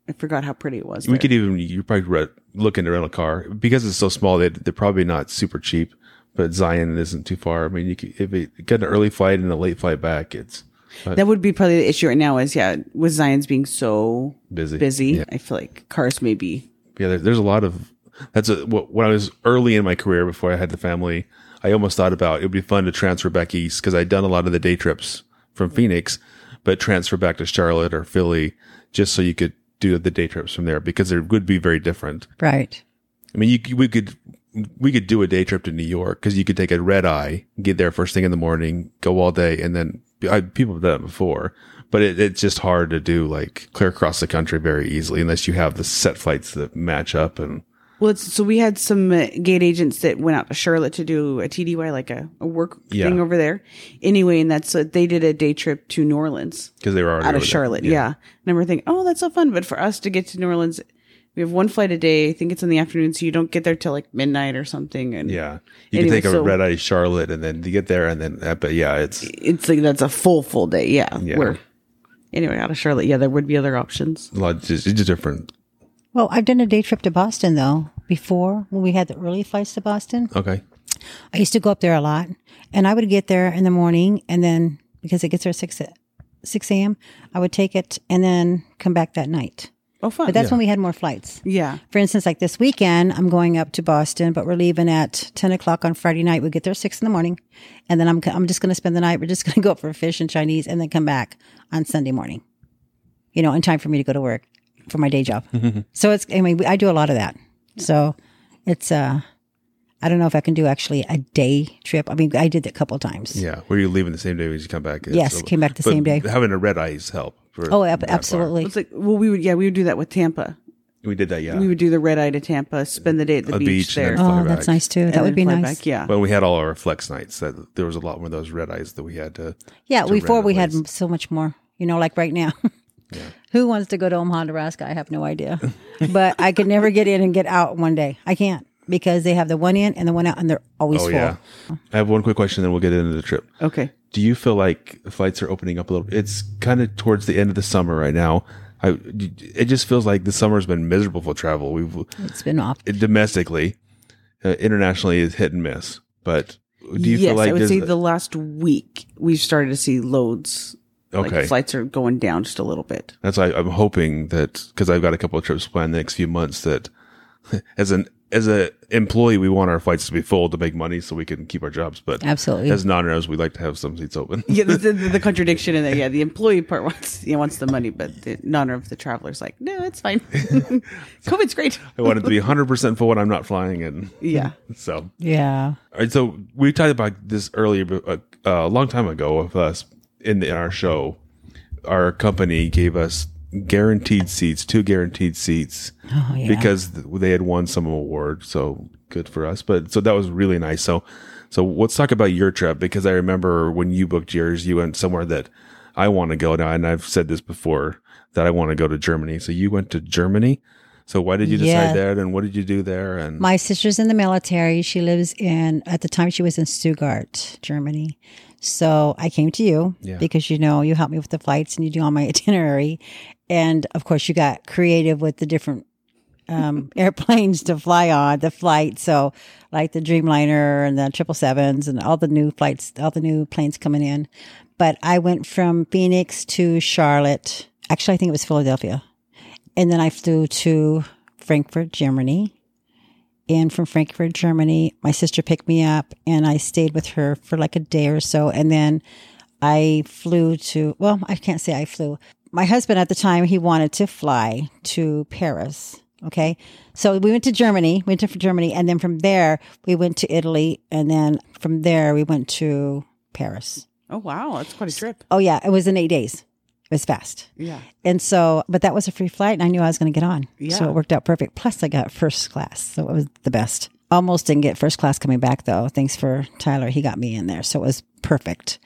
I forgot how pretty it was. we there. could even you probably re- look into rental car because it's so small. They they're probably not super cheap, but Zion isn't too far. I mean, you could, if you get an early flight and a late flight back, it's that would be probably the issue right now. Is yeah, with Zion's being so busy. busy, Yeah. I feel like cars maybe. yeah there, there's a lot of that's a wh- when i was early in my career before i had the family i almost thought about it would be fun to transfer back east because i'd done a lot of the day trips from phoenix but transfer back to charlotte or philly just so you could do the day trips from there because it would be very different Right. i mean you, we could we could do a day trip to new york because you could take a red eye get there first thing in the morning go all day and then I, people have done it before but it, it's just hard to do like clear across the country very easily unless you have the set flights that match up and Well, it's, so we had some uh, gate agents that went out to Charlotte to do a TDY, like a, a work Yeah. thing over there. Anyway, and that's uh, they did a day trip to New Orleans because they were already out of. Charlotte. Yeah. and I remember thinking, oh, that's so fun. But for us to get to New Orleans, we have one flight a day. I think it's in the afternoon, so you don't get there till like midnight or something. And Yeah, you Anyway, can take a so- red eye Charlotte, and then you get there, and then uh, but yeah, it's it's like that's a full full day. Yeah. Yeah. Where anyway, out of Charlotte, yeah, there would be other options. a lot just, it's just different. Well, I've done a day trip to Boston though before when we had the early flights to Boston. Okay, I used to go up there a lot, and I would get there in the morning, and then because it gets there at six six a.m., I would take it and then come back that night. Oh, fun. But that's when we had more flights. yeah. For instance, like this weekend, I'm going up to Boston, but we're leaving at 10 o'clock on Friday night. We get there six in the morning. And then I'm, I'm just going to spend the night. We're just (laughs) going to go up for a fish and Chinese and then come back on Sunday morning, you know, in time for me to go to work for my day job. (laughs) so it's, I mean, I do a lot of that. So it's, uh, I don't know if I can do actually a day trip. I mean, I did it a couple of times. yeah. Were you leaving the same day as you come back? Yes, a- came back the but same day. Having a red eyes help. For Oh, ab- that part. absolutely. It's like well, we would yeah we would do that with Tampa. We did that, yeah. We would do the red eye to Tampa, spend the day at the A beach, beach there. then fly Oh, that's back. nice too. and That would be nice. Back. Yeah. When we had all our flex nights, that there was a lot more of those red eyes that we had to. Yeah, to before we had so much more. You know, like right now. (laughs) Who wants to go to Omaha, Nebraska? I have no idea. but I could never get in and get out one day. I can't because they have the one in and the one out, and they're always Oh full. yeah. I have one quick question, then we'll get into the trip. Okay. Do you feel like flights are opening up a little? It's kind of towards the end of the summer right now. I, it just feels like the summer's been miserable for travel. We've It's been off. domestically, uh, internationally is hit and miss. But do you yes, feel like I would there's- say the last week we've started to see loads. okay? Like flights are going down just a little bit. That's why I'm hoping that because I've got a couple of trips planned the next few months that (laughs) as an as a employee we want our flights to be full to make money so we can keep our jobs. But Absolutely. as non-owners, we like to have some seats open. Yeah, the, the, the (laughs) contradiction in there. Yeah, the employee part wants you know, wants the money, but the none of the travelers like, no, it's fine. (laughs) (laughs) COVID's great. I want it to be 100 percent full when I'm not flying, and Yeah. so Yeah. All right, so we talked about this earlier, but, uh, a long time ago with us in, the, in our show. Our company gave us guaranteed seats, two guaranteed seats, Oh, yeah. because they had won some award. So good for us. But so that was really nice. So, so let's talk about your trip because I remember when you booked yours, you went somewhere that I want to go now, and I've said this before that I want to go to Germany. So you went to Germany. So why did you decide Yeah. that, and what did you do there? And My sister's in the military. She lives in, at the time, she was in Stuttgart, Germany. So I came to you Yeah. because you know, you help me with the flights and you do all my (laughs) itinerary. And of course, you got creative with the different um, (laughs) airplanes to fly on the flight. So, like the Dreamliner and the triple sevens and all the new flights, all the new planes coming in. But I went from Phoenix to Charlotte. Actually, I think it was Philadelphia. And then I flew to Frankfurt, Germany. And from Frankfurt, Germany, my sister picked me up and I stayed with her for like a day or so. And then I flew to, well, I can't say I flew. My husband at the time, he wanted to fly to Paris. Okay. So we went to Germany, went to Germany. And then from there, we went to Italy. And then from there, we went to Paris. Oh wow, that's quite a trip. Oh, yeah. It was in eight days. It was fast. Yeah. And so, but that was a free flight and I knew I was going to get on. Yeah. So it worked out perfect. Plus, I got first class. So it was the best. Almost didn't get first class coming back though. Thanks for Tyler. He got me in there. So it was perfect.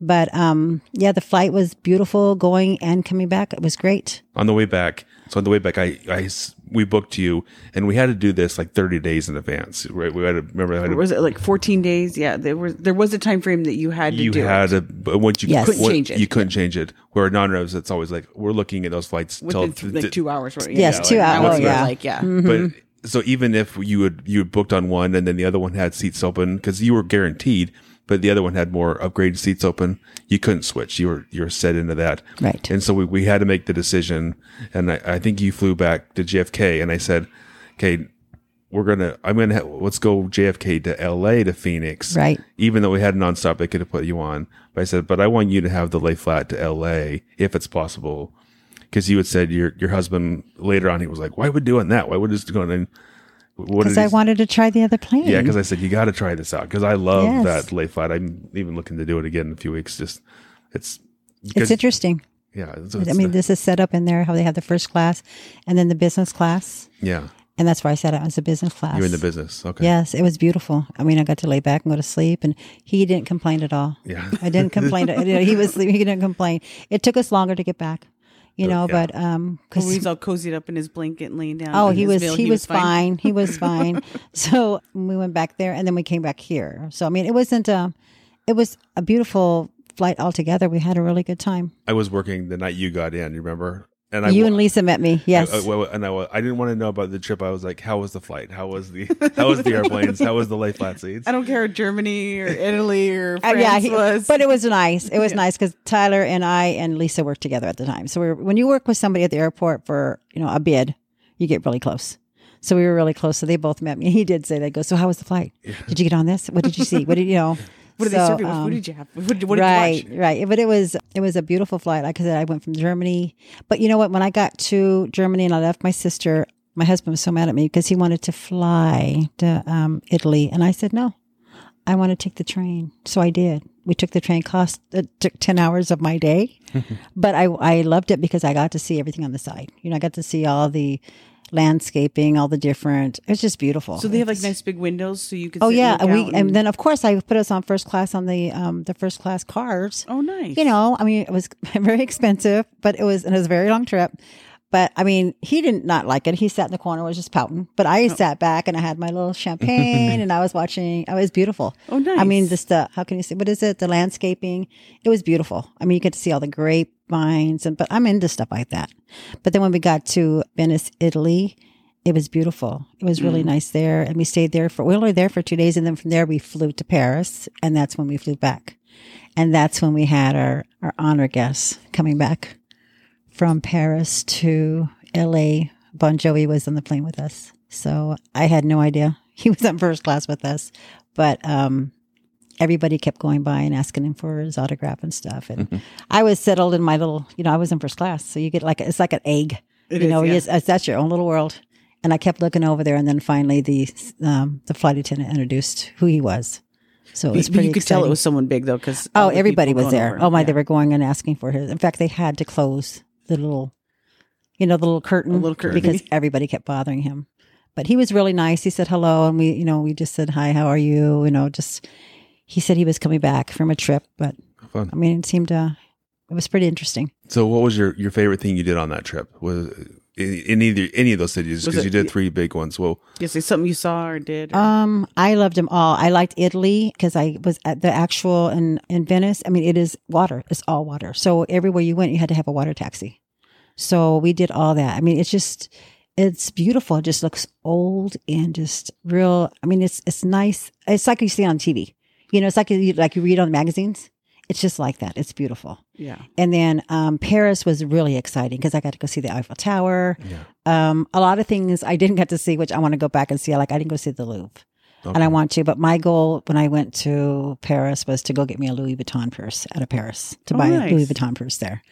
But um, yeah, the flight was beautiful going and coming back. It was great. on the way back. So on the way back, I, I we booked you, and we had to do this like 30 days in advance. Right? We had to remember. I had to, was it like 14 days? Yeah, there was there was a time frame that you had to you do. had it. a but once you Yes. Couldn't what- change it. You couldn't change it. Where non-revs, it's always like we're looking at those flights till within th- like two hours. Right? Yes, two like, hours, that was yeah. Like yeah. But so even if you had you had booked on one and then the other one had seats open because you were guaranteed, but the other one had more upgraded seats open, you couldn't switch. You were you were set into that. Right. And so we, we had to make the decision. And I, I think you flew back to JFK, and I said, "Okay, we're gonna I'm gonna ha- let's go JFK to LA to Phoenix. Right. Even though we had nonstop, they could have put you on. But I said, but I want you to have the lay flat to LA if it's possible because you had said your your husband later on he was like, why would doing that? Why would just going in? What Because I wanted to try the other plane. yeah, because I said you got to try this out because I love Yes. that lay flat. I'm even looking to do it again in a few weeks. Just it's it's interesting. Yeah, it's, I mean, this is set up in there how they have the first class and then the business class. yeah, And that's why I said it was a business class. you're in the business. Okay, Yes, it was beautiful. I mean, I got to lay back and go to sleep, and he didn't complain at all. Yeah. I didn't complain. (laughs) He was sleeping. He didn't complain. It took us longer to get back, you know, yeah. but um, Well, because he's all cozied up in his blanket and laying down. oh, in he his was he, was, fine. He was (laughs) fine. So we went back there, and then we came back here. So I mean, it wasn't a, it was a beautiful flight altogether. We had a really good time. I was working the night you got in. You remember? And I you and Lisa met me. Yes. I, I- well, and I, I didn't want to know about the trip. I was like, how was the flight? How was the how was the airplanes? How was the lay flat seats? I don't care Germany or Italy or Uh, France yeah, he- was. but it was nice. It was nice because Tyler and I and Lisa worked together at the time. So we were, when you work with somebody at the airport for you know a bid, you get really close. So we were really close. So they both met me. He did say they go. So how was the flight? Did you get on this? What did you see? What did you know? What did So, they serve you? What um, food did you have? What, what right, did you watch? right. But it was it was a beautiful flight. Like I said, I went from Germany. But you know what? When I got to Germany and I left my sister, my husband was so mad at me because he wanted to fly to um, Italy, and I said no. I want to take the train, so I did. We took the train. Cost it took ten hours of my day, (laughs) but I I loved it because I got to see everything on the side. You know, I got to see all the landscaping, all the different. It's just beautiful. So they have like nice big windows, so you can. Oh yeah, and we out and then of course I put us on first class on the um the first class cars. oh nice. You know, I mean it was (laughs) very expensive, but it was and it was a very long trip. But I mean, he did not like it. He sat in the corner, was just pouting. But Oh. I sat back and I had my little champagne (laughs) and I was watching. It was beautiful. Oh, nice. I mean, just the how can you say what is it? The landscaping. It was beautiful. I mean, you get to see all the grapevines and but I'm into stuff like that. But then when we got to Venice, Italy, it was beautiful. It was really nice there, and we stayed there for we were only there for two days, and then from there we flew to Paris, and that's when we flew back, and that's when we had our our honor guests coming back from Paris to L.A. Bon Jovi was on the plane with us, so I had no idea (laughs) he was on first class with us, but um, everybody kept going by and asking him for his autograph and stuff, and I was settled in my little, you know, I was in first class, so you get like it's like an egg, It you is, know, yeah. it's, it's that's your own little world. And I kept looking over there, and then finally the um, the flight attendant introduced who he was. So it But was you pretty. could tell it was someone big though, because Oh, everybody was there. Oh my, they were going and asking for his. In fact, they had to close the little, you know, the little curtain, little curtain. because everybody kept bothering him. But he was really nice. He said hello, and we, you know, we just said hi. How are you? You know, just he said he was coming back from a trip, but Fun. I mean, it seemed uh, it was pretty interesting. So, what was your, your favorite thing you did on that trip? Was in, in either any of those cities? Because you did three big ones. Well, Yes, it's something you saw or did. or- Um, I loved them all. I liked Italy because I was at the actual in in Venice. I mean, it is water. It's all water. So everywhere you went, you had to have a water taxi. So we did all that. I mean, it's just it's beautiful. It just looks old and just real. I mean, it's it's nice. It's like you see on TV. You know, it's like you like you read on the magazines. It's just like that. It's beautiful. yeah. And then um, Paris was really exciting because I got to go see the Eiffel Tower. Um, a lot of things I didn't get to see, which I want to go back and see. Like I didn't go see the Louvre, and I want to. But my goal when I went to Paris was to go get me a Louis Vuitton purse out of Paris to Oh, buy nice. a Louis Vuitton purse there.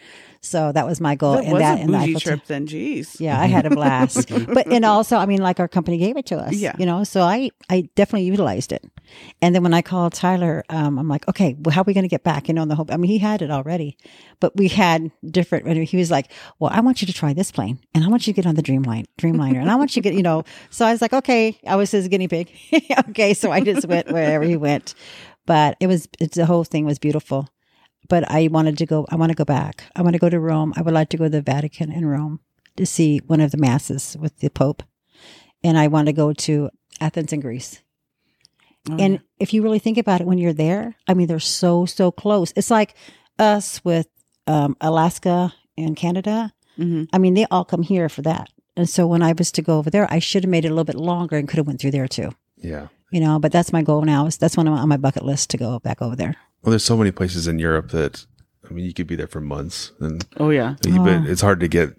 So that was my goal. That and was that a and the bougie Eiffel Tower. trip then. Jeez. Yeah, I had a blast. (laughs) but and also, I mean, like our company gave it to us. Yeah. You know, so I I definitely utilized it. And then when I called Tyler, um, I'm like, okay, well, how are we going to get back? You know, and the whole, I mean, he had it already, but we had different, and he was like, well, I want you to try this plane and I want you to get on the Dreamline, Dreamliner. And I want you to get, you know, so I was like, okay, I was his guinea pig. (laughs) okay. So I just went wherever he went, but it was, it's, the whole thing was beautiful. But I wanted to go, I want to go back. I want to go to Rome. I would like to go to the Vatican in Rome to see one of the masses with the Pope. And I want to go to Athens in Greece. Oh, And if you really think about it, when you're there, I mean, they're so, so close. It's like us with um, Alaska and Canada. Mhm. I mean, they all come here for that. And so when I was to go over there, I should have made it a little bit longer and could have went through there too. Yeah. You know, but that's my goal now. Is that's one on my bucket list to go back over there. Well, there's so many places in Europe that I mean, you could be there for months, and oh yeah. but Oh. it's hard to get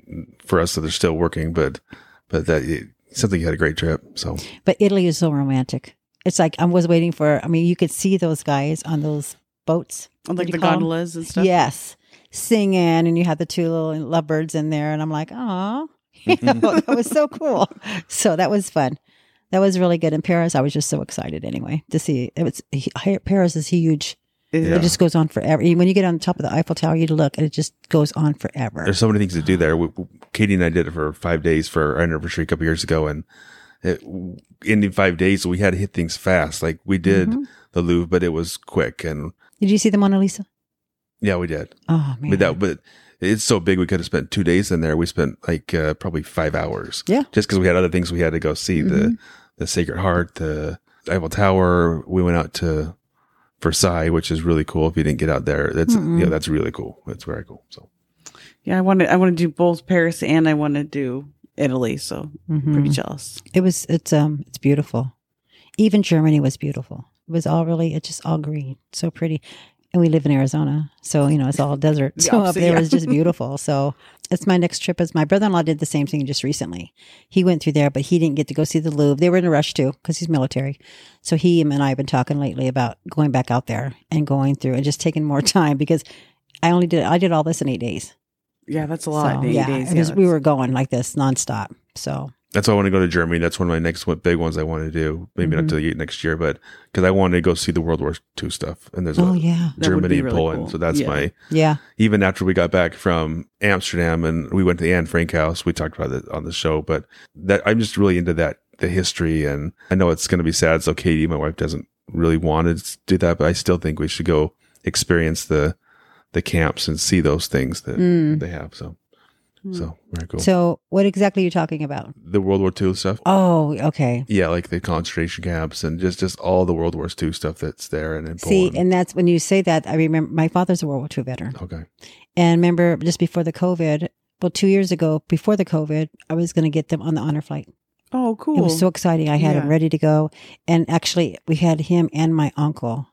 for us that are still working. But but that it, something you had a great trip. So But Italy is so romantic. It's like I was waiting for. I mean, you could see those guys on those boats. Like the you call 'em? gondolas and stuff. Yes, singing, and you had the two little lovebirds in there, and I'm like, oh, (laughs) you know, that was so cool. So that was fun. That was really good. In Paris, I was just so excited anyway to see. It was Paris is huge. Yeah. It just goes on forever. When you get on top of the Eiffel Tower, you look, and it just goes on forever. there's so many things to do there. We, we- Katie and I did it for five days for our anniversary a couple years ago, and it, in five days we had to hit things fast. Like we did Mm-hmm. the Louvre, but it was quick, and Did you see the Mona Lisa? yeah, we did. Oh man, But that, but it's so big. We could have spent two days in there. We spent like uh, probably five hours. Yeah. just because we had other things we had to go see the the Sacred Heart, the Eiffel Tower. We went out to Versailles, which is really cool. If you didn't get out there, that's Mm-mm. yeah, that's really cool. That's very cool. So Yeah, I want to. I want to do both Paris and I want to do Italy. So Mhm. pretty jealous. It was it's um it's beautiful. Even Germany was beautiful. It was all really it's just all green, so pretty. And we live in Arizona, so you know it's all desert. (laughs) (laughs) So up there yeah. was just beautiful. So it's my next trip. As my brother-in-law did the same thing just recently. He went through there, but he didn't get to go see the Louvre. They were in a rush too because he's military. So he and I have been talking lately about going back out there and going through and just taking more (laughs) time because I only did I did all this in eight days. Yeah, that's a lot. So, in yeah, days. it was- yeah, we were going like this nonstop. So that's why I want to go to Germany. That's one of my next one, big ones I want to do. Maybe Mm-hmm. not till next year, but because I want to go see the World War II stuff. And there's oh a, yeah, Germany be and really Poland. cool. So that's Yeah. my yeah. even after we got back from Amsterdam and we went to the Anne Frank house, we talked about it on the show, but that I'm just really into that, the history. And I know it's going to be sad. So Katie, my wife doesn't really want to do that, but I still think we should go experience the, the camps and see those things that Mm. they have. So, so very cool. So, what exactly are you talking about? the World War II stuff. Oh, okay. Yeah. Like the concentration camps and just, just all the World War II stuff that's there and in See, Poland. and that's when you say that, I remember my father's a World War II veteran. okay. And remember just before the COVID, well, two years ago, before the COVID, I was going to get them on the honor flight. Oh, cool. It was so exciting. I had him ready to go. And actually, we had him and my uncle.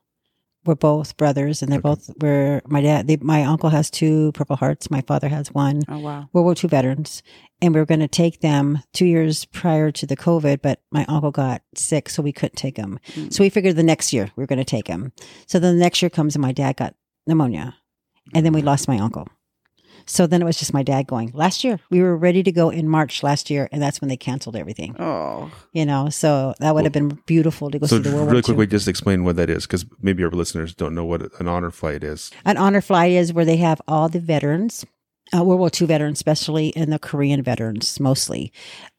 We're both brothers, and they're Okay. both were my dad. They, my uncle has two Purple Hearts. My father has one. oh wow. World War II veterans, and we were going to take them two years prior to the COVID, but my uncle got sick, so we couldn't take him. Mm. So we figured the next year we were going to take him. So then the next year comes, and my dad got pneumonia, and then we lost my uncle. So then it was just my dad going. Last year we were ready to go in March last year, and that's when they canceled everything. Oh, You know, so that would have been beautiful to go So see the World War II. really War quickly, II. just explain what that is. Cause maybe our listeners don't know what an honor flight is. An honor flight is where they have all the veterans, uh, World War II veterans, especially, and the Korean veterans mostly.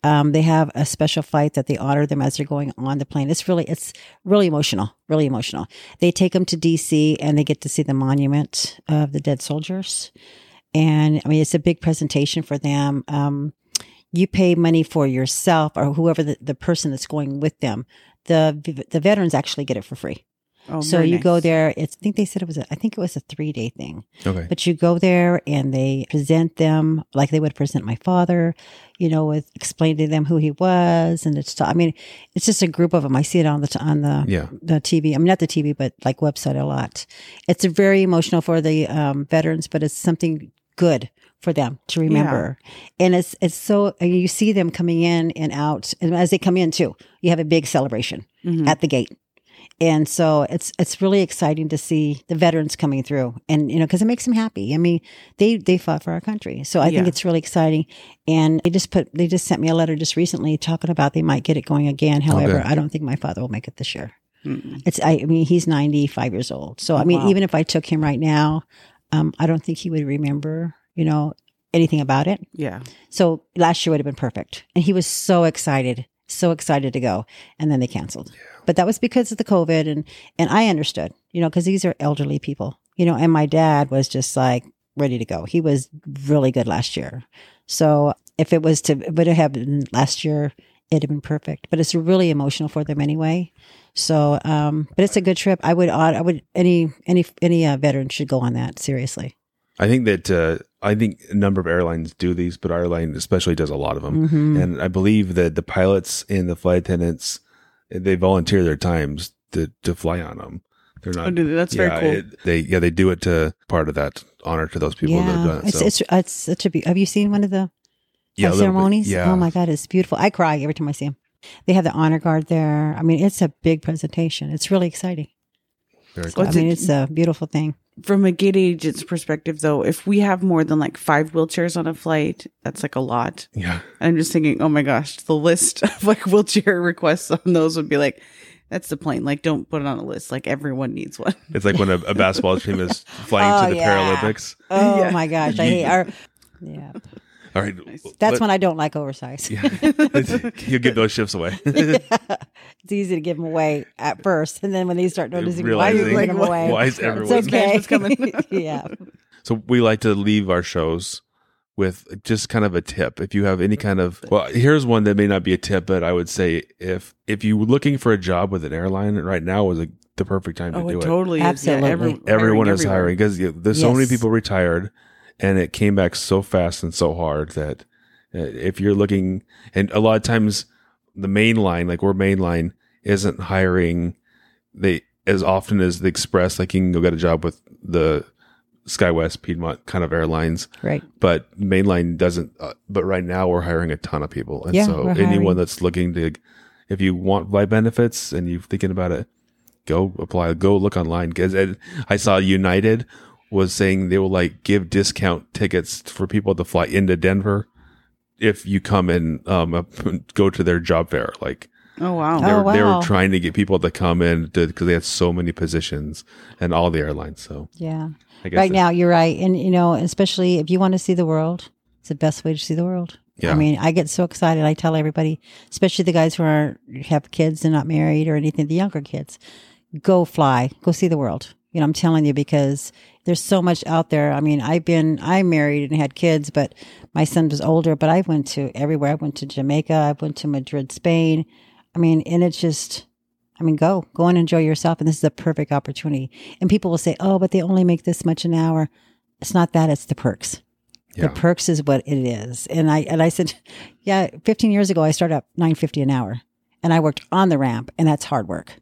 Um, they have a special flight that they honor them as they're going on the plane. It's really, it's really emotional, really emotional. They take them to DC and they get to see the monument of the dead soldiers. And I mean, it's a big presentation for them. Um, you pay money for yourself or whoever the, the person that's going with them. The the veterans actually get it for free. oh so very you go there. It's, I think they said it was. A, I think it was a three day thing. Okay. But you go there and they present them like they would present my father. You know, with explain to them who he was, and it's. I mean, it's just a group of them. I see it on the on the Yeah. the TV. I mean, not the TV, but like website a lot. It's very emotional for the um, veterans, but it's something good for them to remember. And it's it's so you see them coming in and out, and as they come in too, you have a big celebration Mhm. at the gate. And so it's it's really exciting to see the veterans coming through, and you know, because it makes them happy. I mean, they they fought for our country, so I think it's really exciting. And they just put they just sent me a letter just recently talking about they might get it going again. However, Okay. I don't think my father will make it this year. It's I, I mean he's 95 years old. So I mean Wow. even if I took him right now, um, I don't think he would remember, you know, anything about it. Yeah. So last year would have been perfect. And he was so excited, so excited to go. And then they canceled. But that was because of the COVID and and I understood, you know, because these are elderly people. You know, and my dad was just like ready to go. He was really good last year. So if it was to it would have happened last year, it'd have been perfect. But it's really emotional for them anyway. So um but it's a good trip. I would I would any any any uh, veteran should go on that, seriously. I think that uh, I think a number of airlines do these, but our airline especially does a lot of them. Mhm. And I believe that the pilots and the flight attendants they volunteer their times to to fly on them. They're not. Oh, dude, that's very cool. it- they yeah they do it to part of that honor to those people that have done it. It's, so. it's it's such a be- have you seen one of the yeah, a bit. ceremonies. Yeah. Oh my God, it's beautiful. I cry every time I see them. They have the honor guard there. I mean, it's a big presentation. It's really exciting. Very So, cool. I mean, it's a beautiful thing. From a gate agent's perspective, though, if we have more than like five wheelchairs on a flight, that's like a lot. Yeah. I'm just thinking, oh my gosh, the list (laughs) of like wheelchair requests on those would be like, that's the plane. Like, don't put it on a list. Like, everyone needs one. It's like when a, a basketball team is flying Oh, to the yeah. Paralympics. Oh (laughs) Yeah. my gosh, I hate our. Yeah, All right. that's let- when I don't like oversized. Yeah. (laughs) you give those shifts away. (laughs) it's easy to give them away at first, and then when they start noticing why you're Realizing giving them away, why is Yeah, it's everyone okay. (laughs) Coming. yeah, So we like to leave our shows with just kind of a tip. If you have any kind of well, here's one that may not be a tip, but I would say if if you're looking for a job with an airline right now is a, the perfect time to Oh, do it it. totally Absolutely. Yeah, every- Everyone is everywhere. hiring because there's so many people retired, and it came back so fast and so hard that uh, if you're looking, and a lot of times the main line, like we're mainline, isn't hiring they as often as the express. Like you can go get a job with the SkyWest, Piedmont kind of airlines, right. but mainline doesn't. Uh, but right now we're hiring a ton of people, and Yeah, so anyone that's looking to, if you want flight benefits and you're thinking about it, go apply. Go look online because I saw United was saying they will like give discount tickets for people to fly into Denver if you come and um (laughs) go to their job fair. Like Oh, wow. they Oh, were, they were trying to get people to come in because they had so many positions and all the airlines. So Yeah. I guess right now you're right and you know especially if you want to see the world it's the best way to see the world Yeah. i mean i get so excited i tell everybody especially the guys who are have kids and not married or anything the younger kids go fly go see the world you know i'm telling you because there's so much out there i mean i've been i'm married and had kids but my son was older but i went to everywhere i went to jamaica i went to madrid spain i mean and it's just I mean, go, go and enjoy yourself. And this is a perfect opportunity. And people will say, oh, but they only make this much an hour. It's not that, it's the perks. Yeah. The perks is what it is. And I, and I said, (laughs) yeah, 15 years ago, I started at 950 an hour and I worked on the ramp and that's hard work.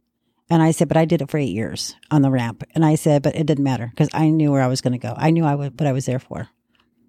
And I said, but I did it for eight years on the ramp. And I said, but it didn't matter because I knew where I was going to go. I knew I would, what I was there for.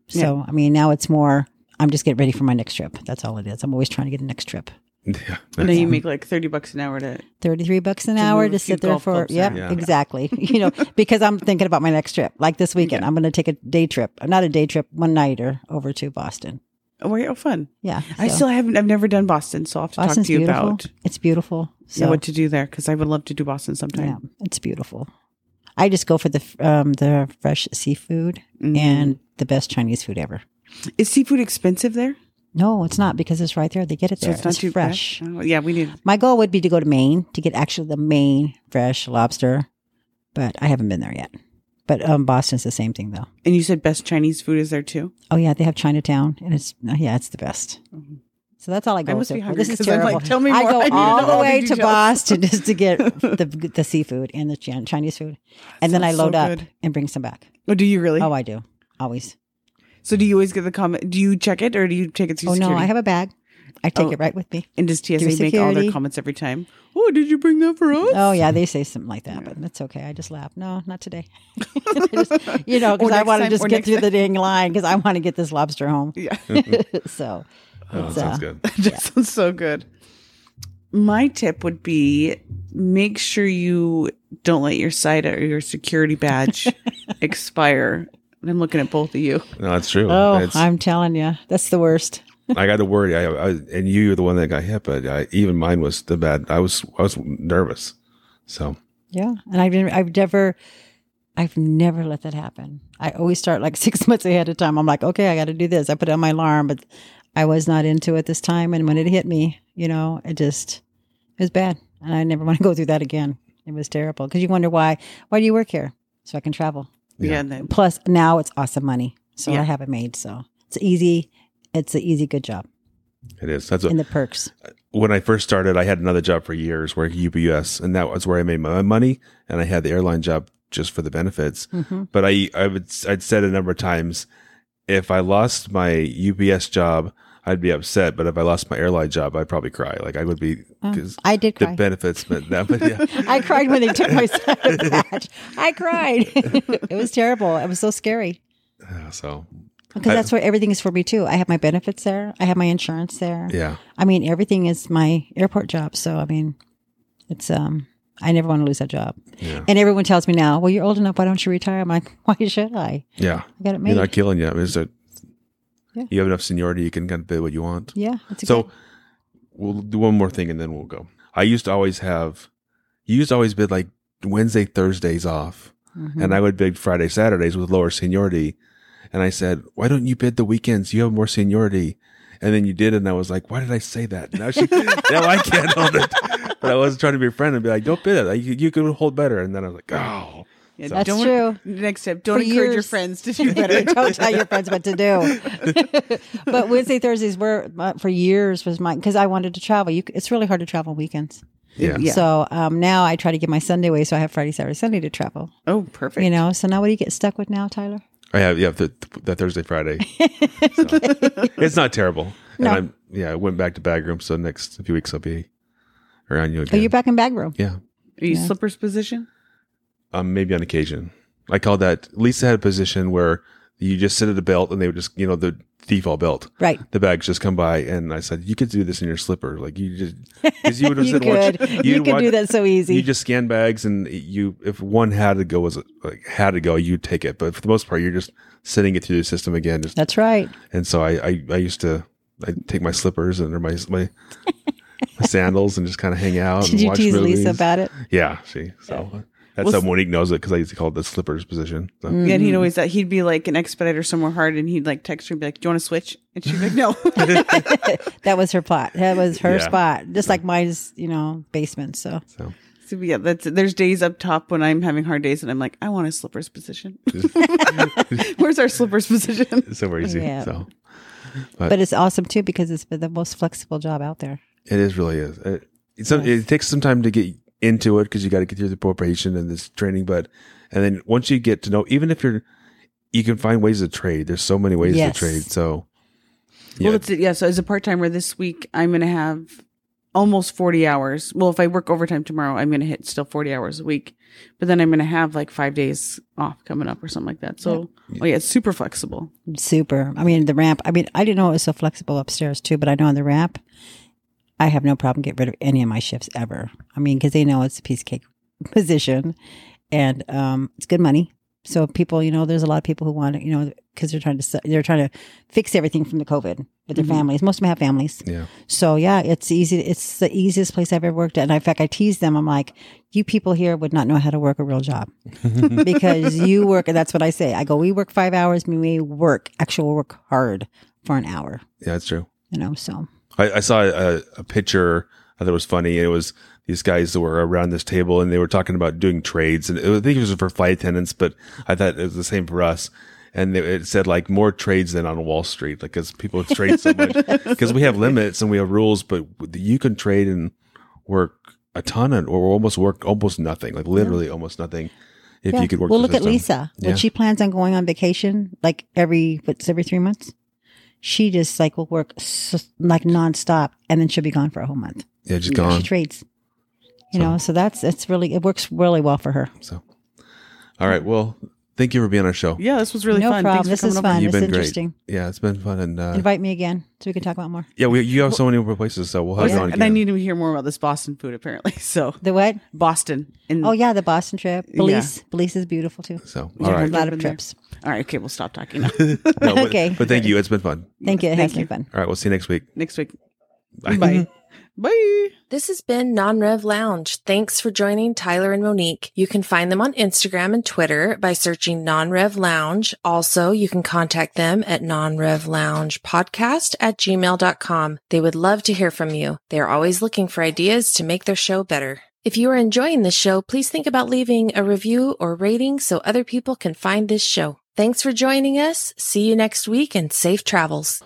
So, I mean, now it's more, I'm just getting ready for my next trip. That's all it is. I'm always trying to get a next trip. (laughs) yeah, And then you make like 30 bucks an hour to. 33 bucks an To hour to sit there for yep. Yeah. exactly (laughs) you know because i'm thinking about my next trip like this weekend i'm going to take a day trip not a day trip one nighter over to boston Oh, fun. yeah I so still haven't, I've never done Boston, so I'll have to boston's talk to you beautiful about it's beautiful so yeah, what to do there because I would love to do Boston sometime. yeah it's beautiful i just go for the um the fresh seafood Mhm. and the best chinese food ever Is seafood expensive there? no it's not because it's right there they get it So there it's not too fresh Bad? Oh, yeah, we need. my goal would be to go to maine to get actually the maine fresh lobster but i haven't been there yet but um boston's the same thing though And you said best Chinese food is there too. Oh yeah, they have Chinatown, and it's yeah, it's the best. So that's all I go I must to. be hungry This is I'm terrible. like, tell me I go I all the all the way to. Boston just to get (laughs) the the seafood and the Chinese food, and then I sounds so load up good. and bring some back. Oh, do you really? Oh, I do always. so do you always get the comment? Do you check it or do you take it through Oh no. I have a bag. I take Oh. it right with me. And does TSA through make all their comments every time? Oh, did you bring that for us? Oh yeah, they say something like that, but that's okay. I just laugh. No, not today. (laughs) Just, you know, (laughs) because I want to just get next through the dang line because I want to get this lobster home. Yeah. (laughs) so, Oh, it's, sounds uh, good. that sounds so good. My tip would be make sure you don't let your SIDA or your security badge expire. And I'm looking at both of you. No, that's true. Oh, It's- I'm telling you, that's the worst. I got to worry. I, I and you were the one that got hit, but I, even mine was the bad. I was I was nervous. So Yeah, and I've been, I've never, I've never let that happen. I always start like (laughs) six months ahead of time. I'm like, okay, I got to do this. I put on my alarm, but I was not into it this time. And when it hit me, you know, it just it was bad, and I never (laughs) want to go through that again. It was terrible because you wonder why. Why do you work here? So I can travel. Yeah. and then- Plus, now it's awesome money, so Yeah. I have it made. So it's easy. It's an easy, good job. it is. That's And the perks. when I first started. I had another job for years working UPS, and that was where I made my money. And I had the airline job just for the benefits. hmm But I I would I'd said a number of times, if I lost my UPS job, I'd be upset. But if I lost my airline job, I'd probably cry. Like I would be because I did the cry. benefits. But that, but yeah, (laughs) I cried when they took my (laughs) badge. I cried. (laughs) it was terrible. It was so scary. So Because that's where everything is for me too. I have my benefits there. I have my insurance there. yeah, I mean, everything is my airport job. So I mean, it's um, I never want to lose that job. yeah, And everyone tells me now, well, you're old enough. Why don't you retire? I'm like, (laughs) why should I? yeah. I got it You're not killing you. Is it? Yeah. You have enough seniority. You can kind of bid what you want. yeah. So we'll do one more thing and then we'll go. I used to always have, you used to always bid like Wednesday, Thursdays off, Mhm. and I would bid Friday, Saturdays with lower seniority. And I said, why don't you bid the weekends? You have more seniority. And then you did, and I was like, why did I say that? Now, she, (laughs) now I can't hold it. But I wasn't trying to be a friend and be like, don't bid it. Like, You, you could hold better. And then I was like, oh. Yeah, That's don't, true. Next step, don't For encourage your friends to do better. (laughs) Don't tell your friends what to do. (laughs) but Wednesday, Thursdays were uh, for years was mine because I wanted to travel. You, it's really hard to travel weekends. Yeah. Yeah. So um, now I try to get my Sunday away, so I have Friday, Saturday, Sunday to travel. oh, perfect. You know. So now, what do you get stuck with now, Tyler? I have, yeah, the, the Thursday, Friday. (laughs) So, it's not terrible. And I'm, yeah, I went back to bag room. So next few weeks I'll be around you Oh, again. you're back in bag room. Yeah. Are you Yeah. slippers position? Um, maybe on occasion. I call that Lisa had a position where you just sit at a belt and they would just, you know, the default belt. Right. The bags just come by, and I said, "You could do this in your slipper, like you just because you would (laughs) have you said, could. watch, you could watch- do that so easy. You just scan bags, and you if one had to go was like had to go, you take it. But for the most part, you're just sending it through the system again. Just That's right. and so I I, I used to I take my slippers and or my my, my sandals and just kind of hang out. (laughs) Did and you watch tease movies. Lisa about it? Yeah, she so. That's Well, how Monique knows it because I used to call it the slippers position. So. Mm. Yeah, and he'd always that he'd be like an expediter somewhere hard, and he'd like text her and be like, "Do you want to switch?" And she'd be like, "No." (laughs) (laughs) That was her plot. That was her Yeah. spot. Just like mine's, you know, basement. So So so yeah, that's there's days up top when I'm having hard days, and I'm like, "I want a slippers position." (laughs) Where's our slippers position? it's so easy. Yeah. So but it's awesome too because it's the most flexible job out there. it is really is. It, it's some, it takes some time to get into it because you got to get through the preparation and this training. But and then once you get to know, even if you're, you can find ways to trade. There's so many ways Yes. to trade. So yeah, Well, that's it. Yeah. So as a part timer this week, I'm going to have almost 40 hours. Well, if I work overtime tomorrow, I'm going to hit still 40 hours a week. But then I'm going to have like five days off coming up or something like that. So, oh yeah, it's super flexible. Super. I mean, the ramp. I mean, I didn't know it was so flexible upstairs too, but I know on the ramp, I have no problem getting rid of any of my shifts ever. I mean, because they know it's a piece of cake (laughs) position, and um, it's good money. So people, you know, there's a lot of people who want to, you know, because they're trying to they're trying to fix everything from the COVID with their families. Most of them have families. yeah, So yeah, it's easy. It's the easiest place I've ever worked at. And in fact, I tease them. I'm like, you people here would not know how to work a real job (laughs) because you work. And that's what I say. I go, we work five hours. We work actual work hard for an hour. yeah, that's true. You know, so I, I saw a, a picture I thought was funny. It was these guys that were around this table and they were talking about doing trades. And I think it was for flight attendants, but I thought it was the same for us. And it it said like more trades than on Wall Street, like because people (laughs) trade so much because we have limits and we have rules, but you can trade and work a ton of, or almost work almost nothing, like literally almost nothing. If you could work, Well, look at. Lisa. Yeah. When she plans on going on vacation, like every what's every three months, she just like will work s- like nonstop, and then she'll be gone for a whole month. Yeah, just gone. She trades. You know, so that's it's really it works really well for her. So, all right. Well, thank you for being on our show. Yeah, this was really no fun. problem. Thanks This is fun. You've It's been great. interesting. Yeah, it's been fun and uh, Invite me again so we can talk about more. yeah, we, you have so many more places, so we'll have you on again. And I need to hear more about this Boston food, apparently. (laughs) So The what? Boston. In, Oh yeah, the Boston trip. Belize. Belize is beautiful too. so, Yeah, all A lot Been of there. trips. all right. Okay, we'll stop talking now. (laughs) No, but, (laughs) Okay. But thank you. It's been fun. Thank you. It Thank has you. been fun. All right. We'll see you next week. Next week. Bye. Bye. Bye. This has been Non Rev Lounge. Thanks for joining Tyler and Monique. You can find them on Instagram and Twitter by searching Non Rev Lounge. Also, you can contact them at non rev lounge podcast at gmail.com. They would love to hear from you. They are always looking for ideas to make their show better. If you are enjoying this show, please think about leaving a review or rating so other people can find this show. Thanks for joining us. See you next week and safe travels.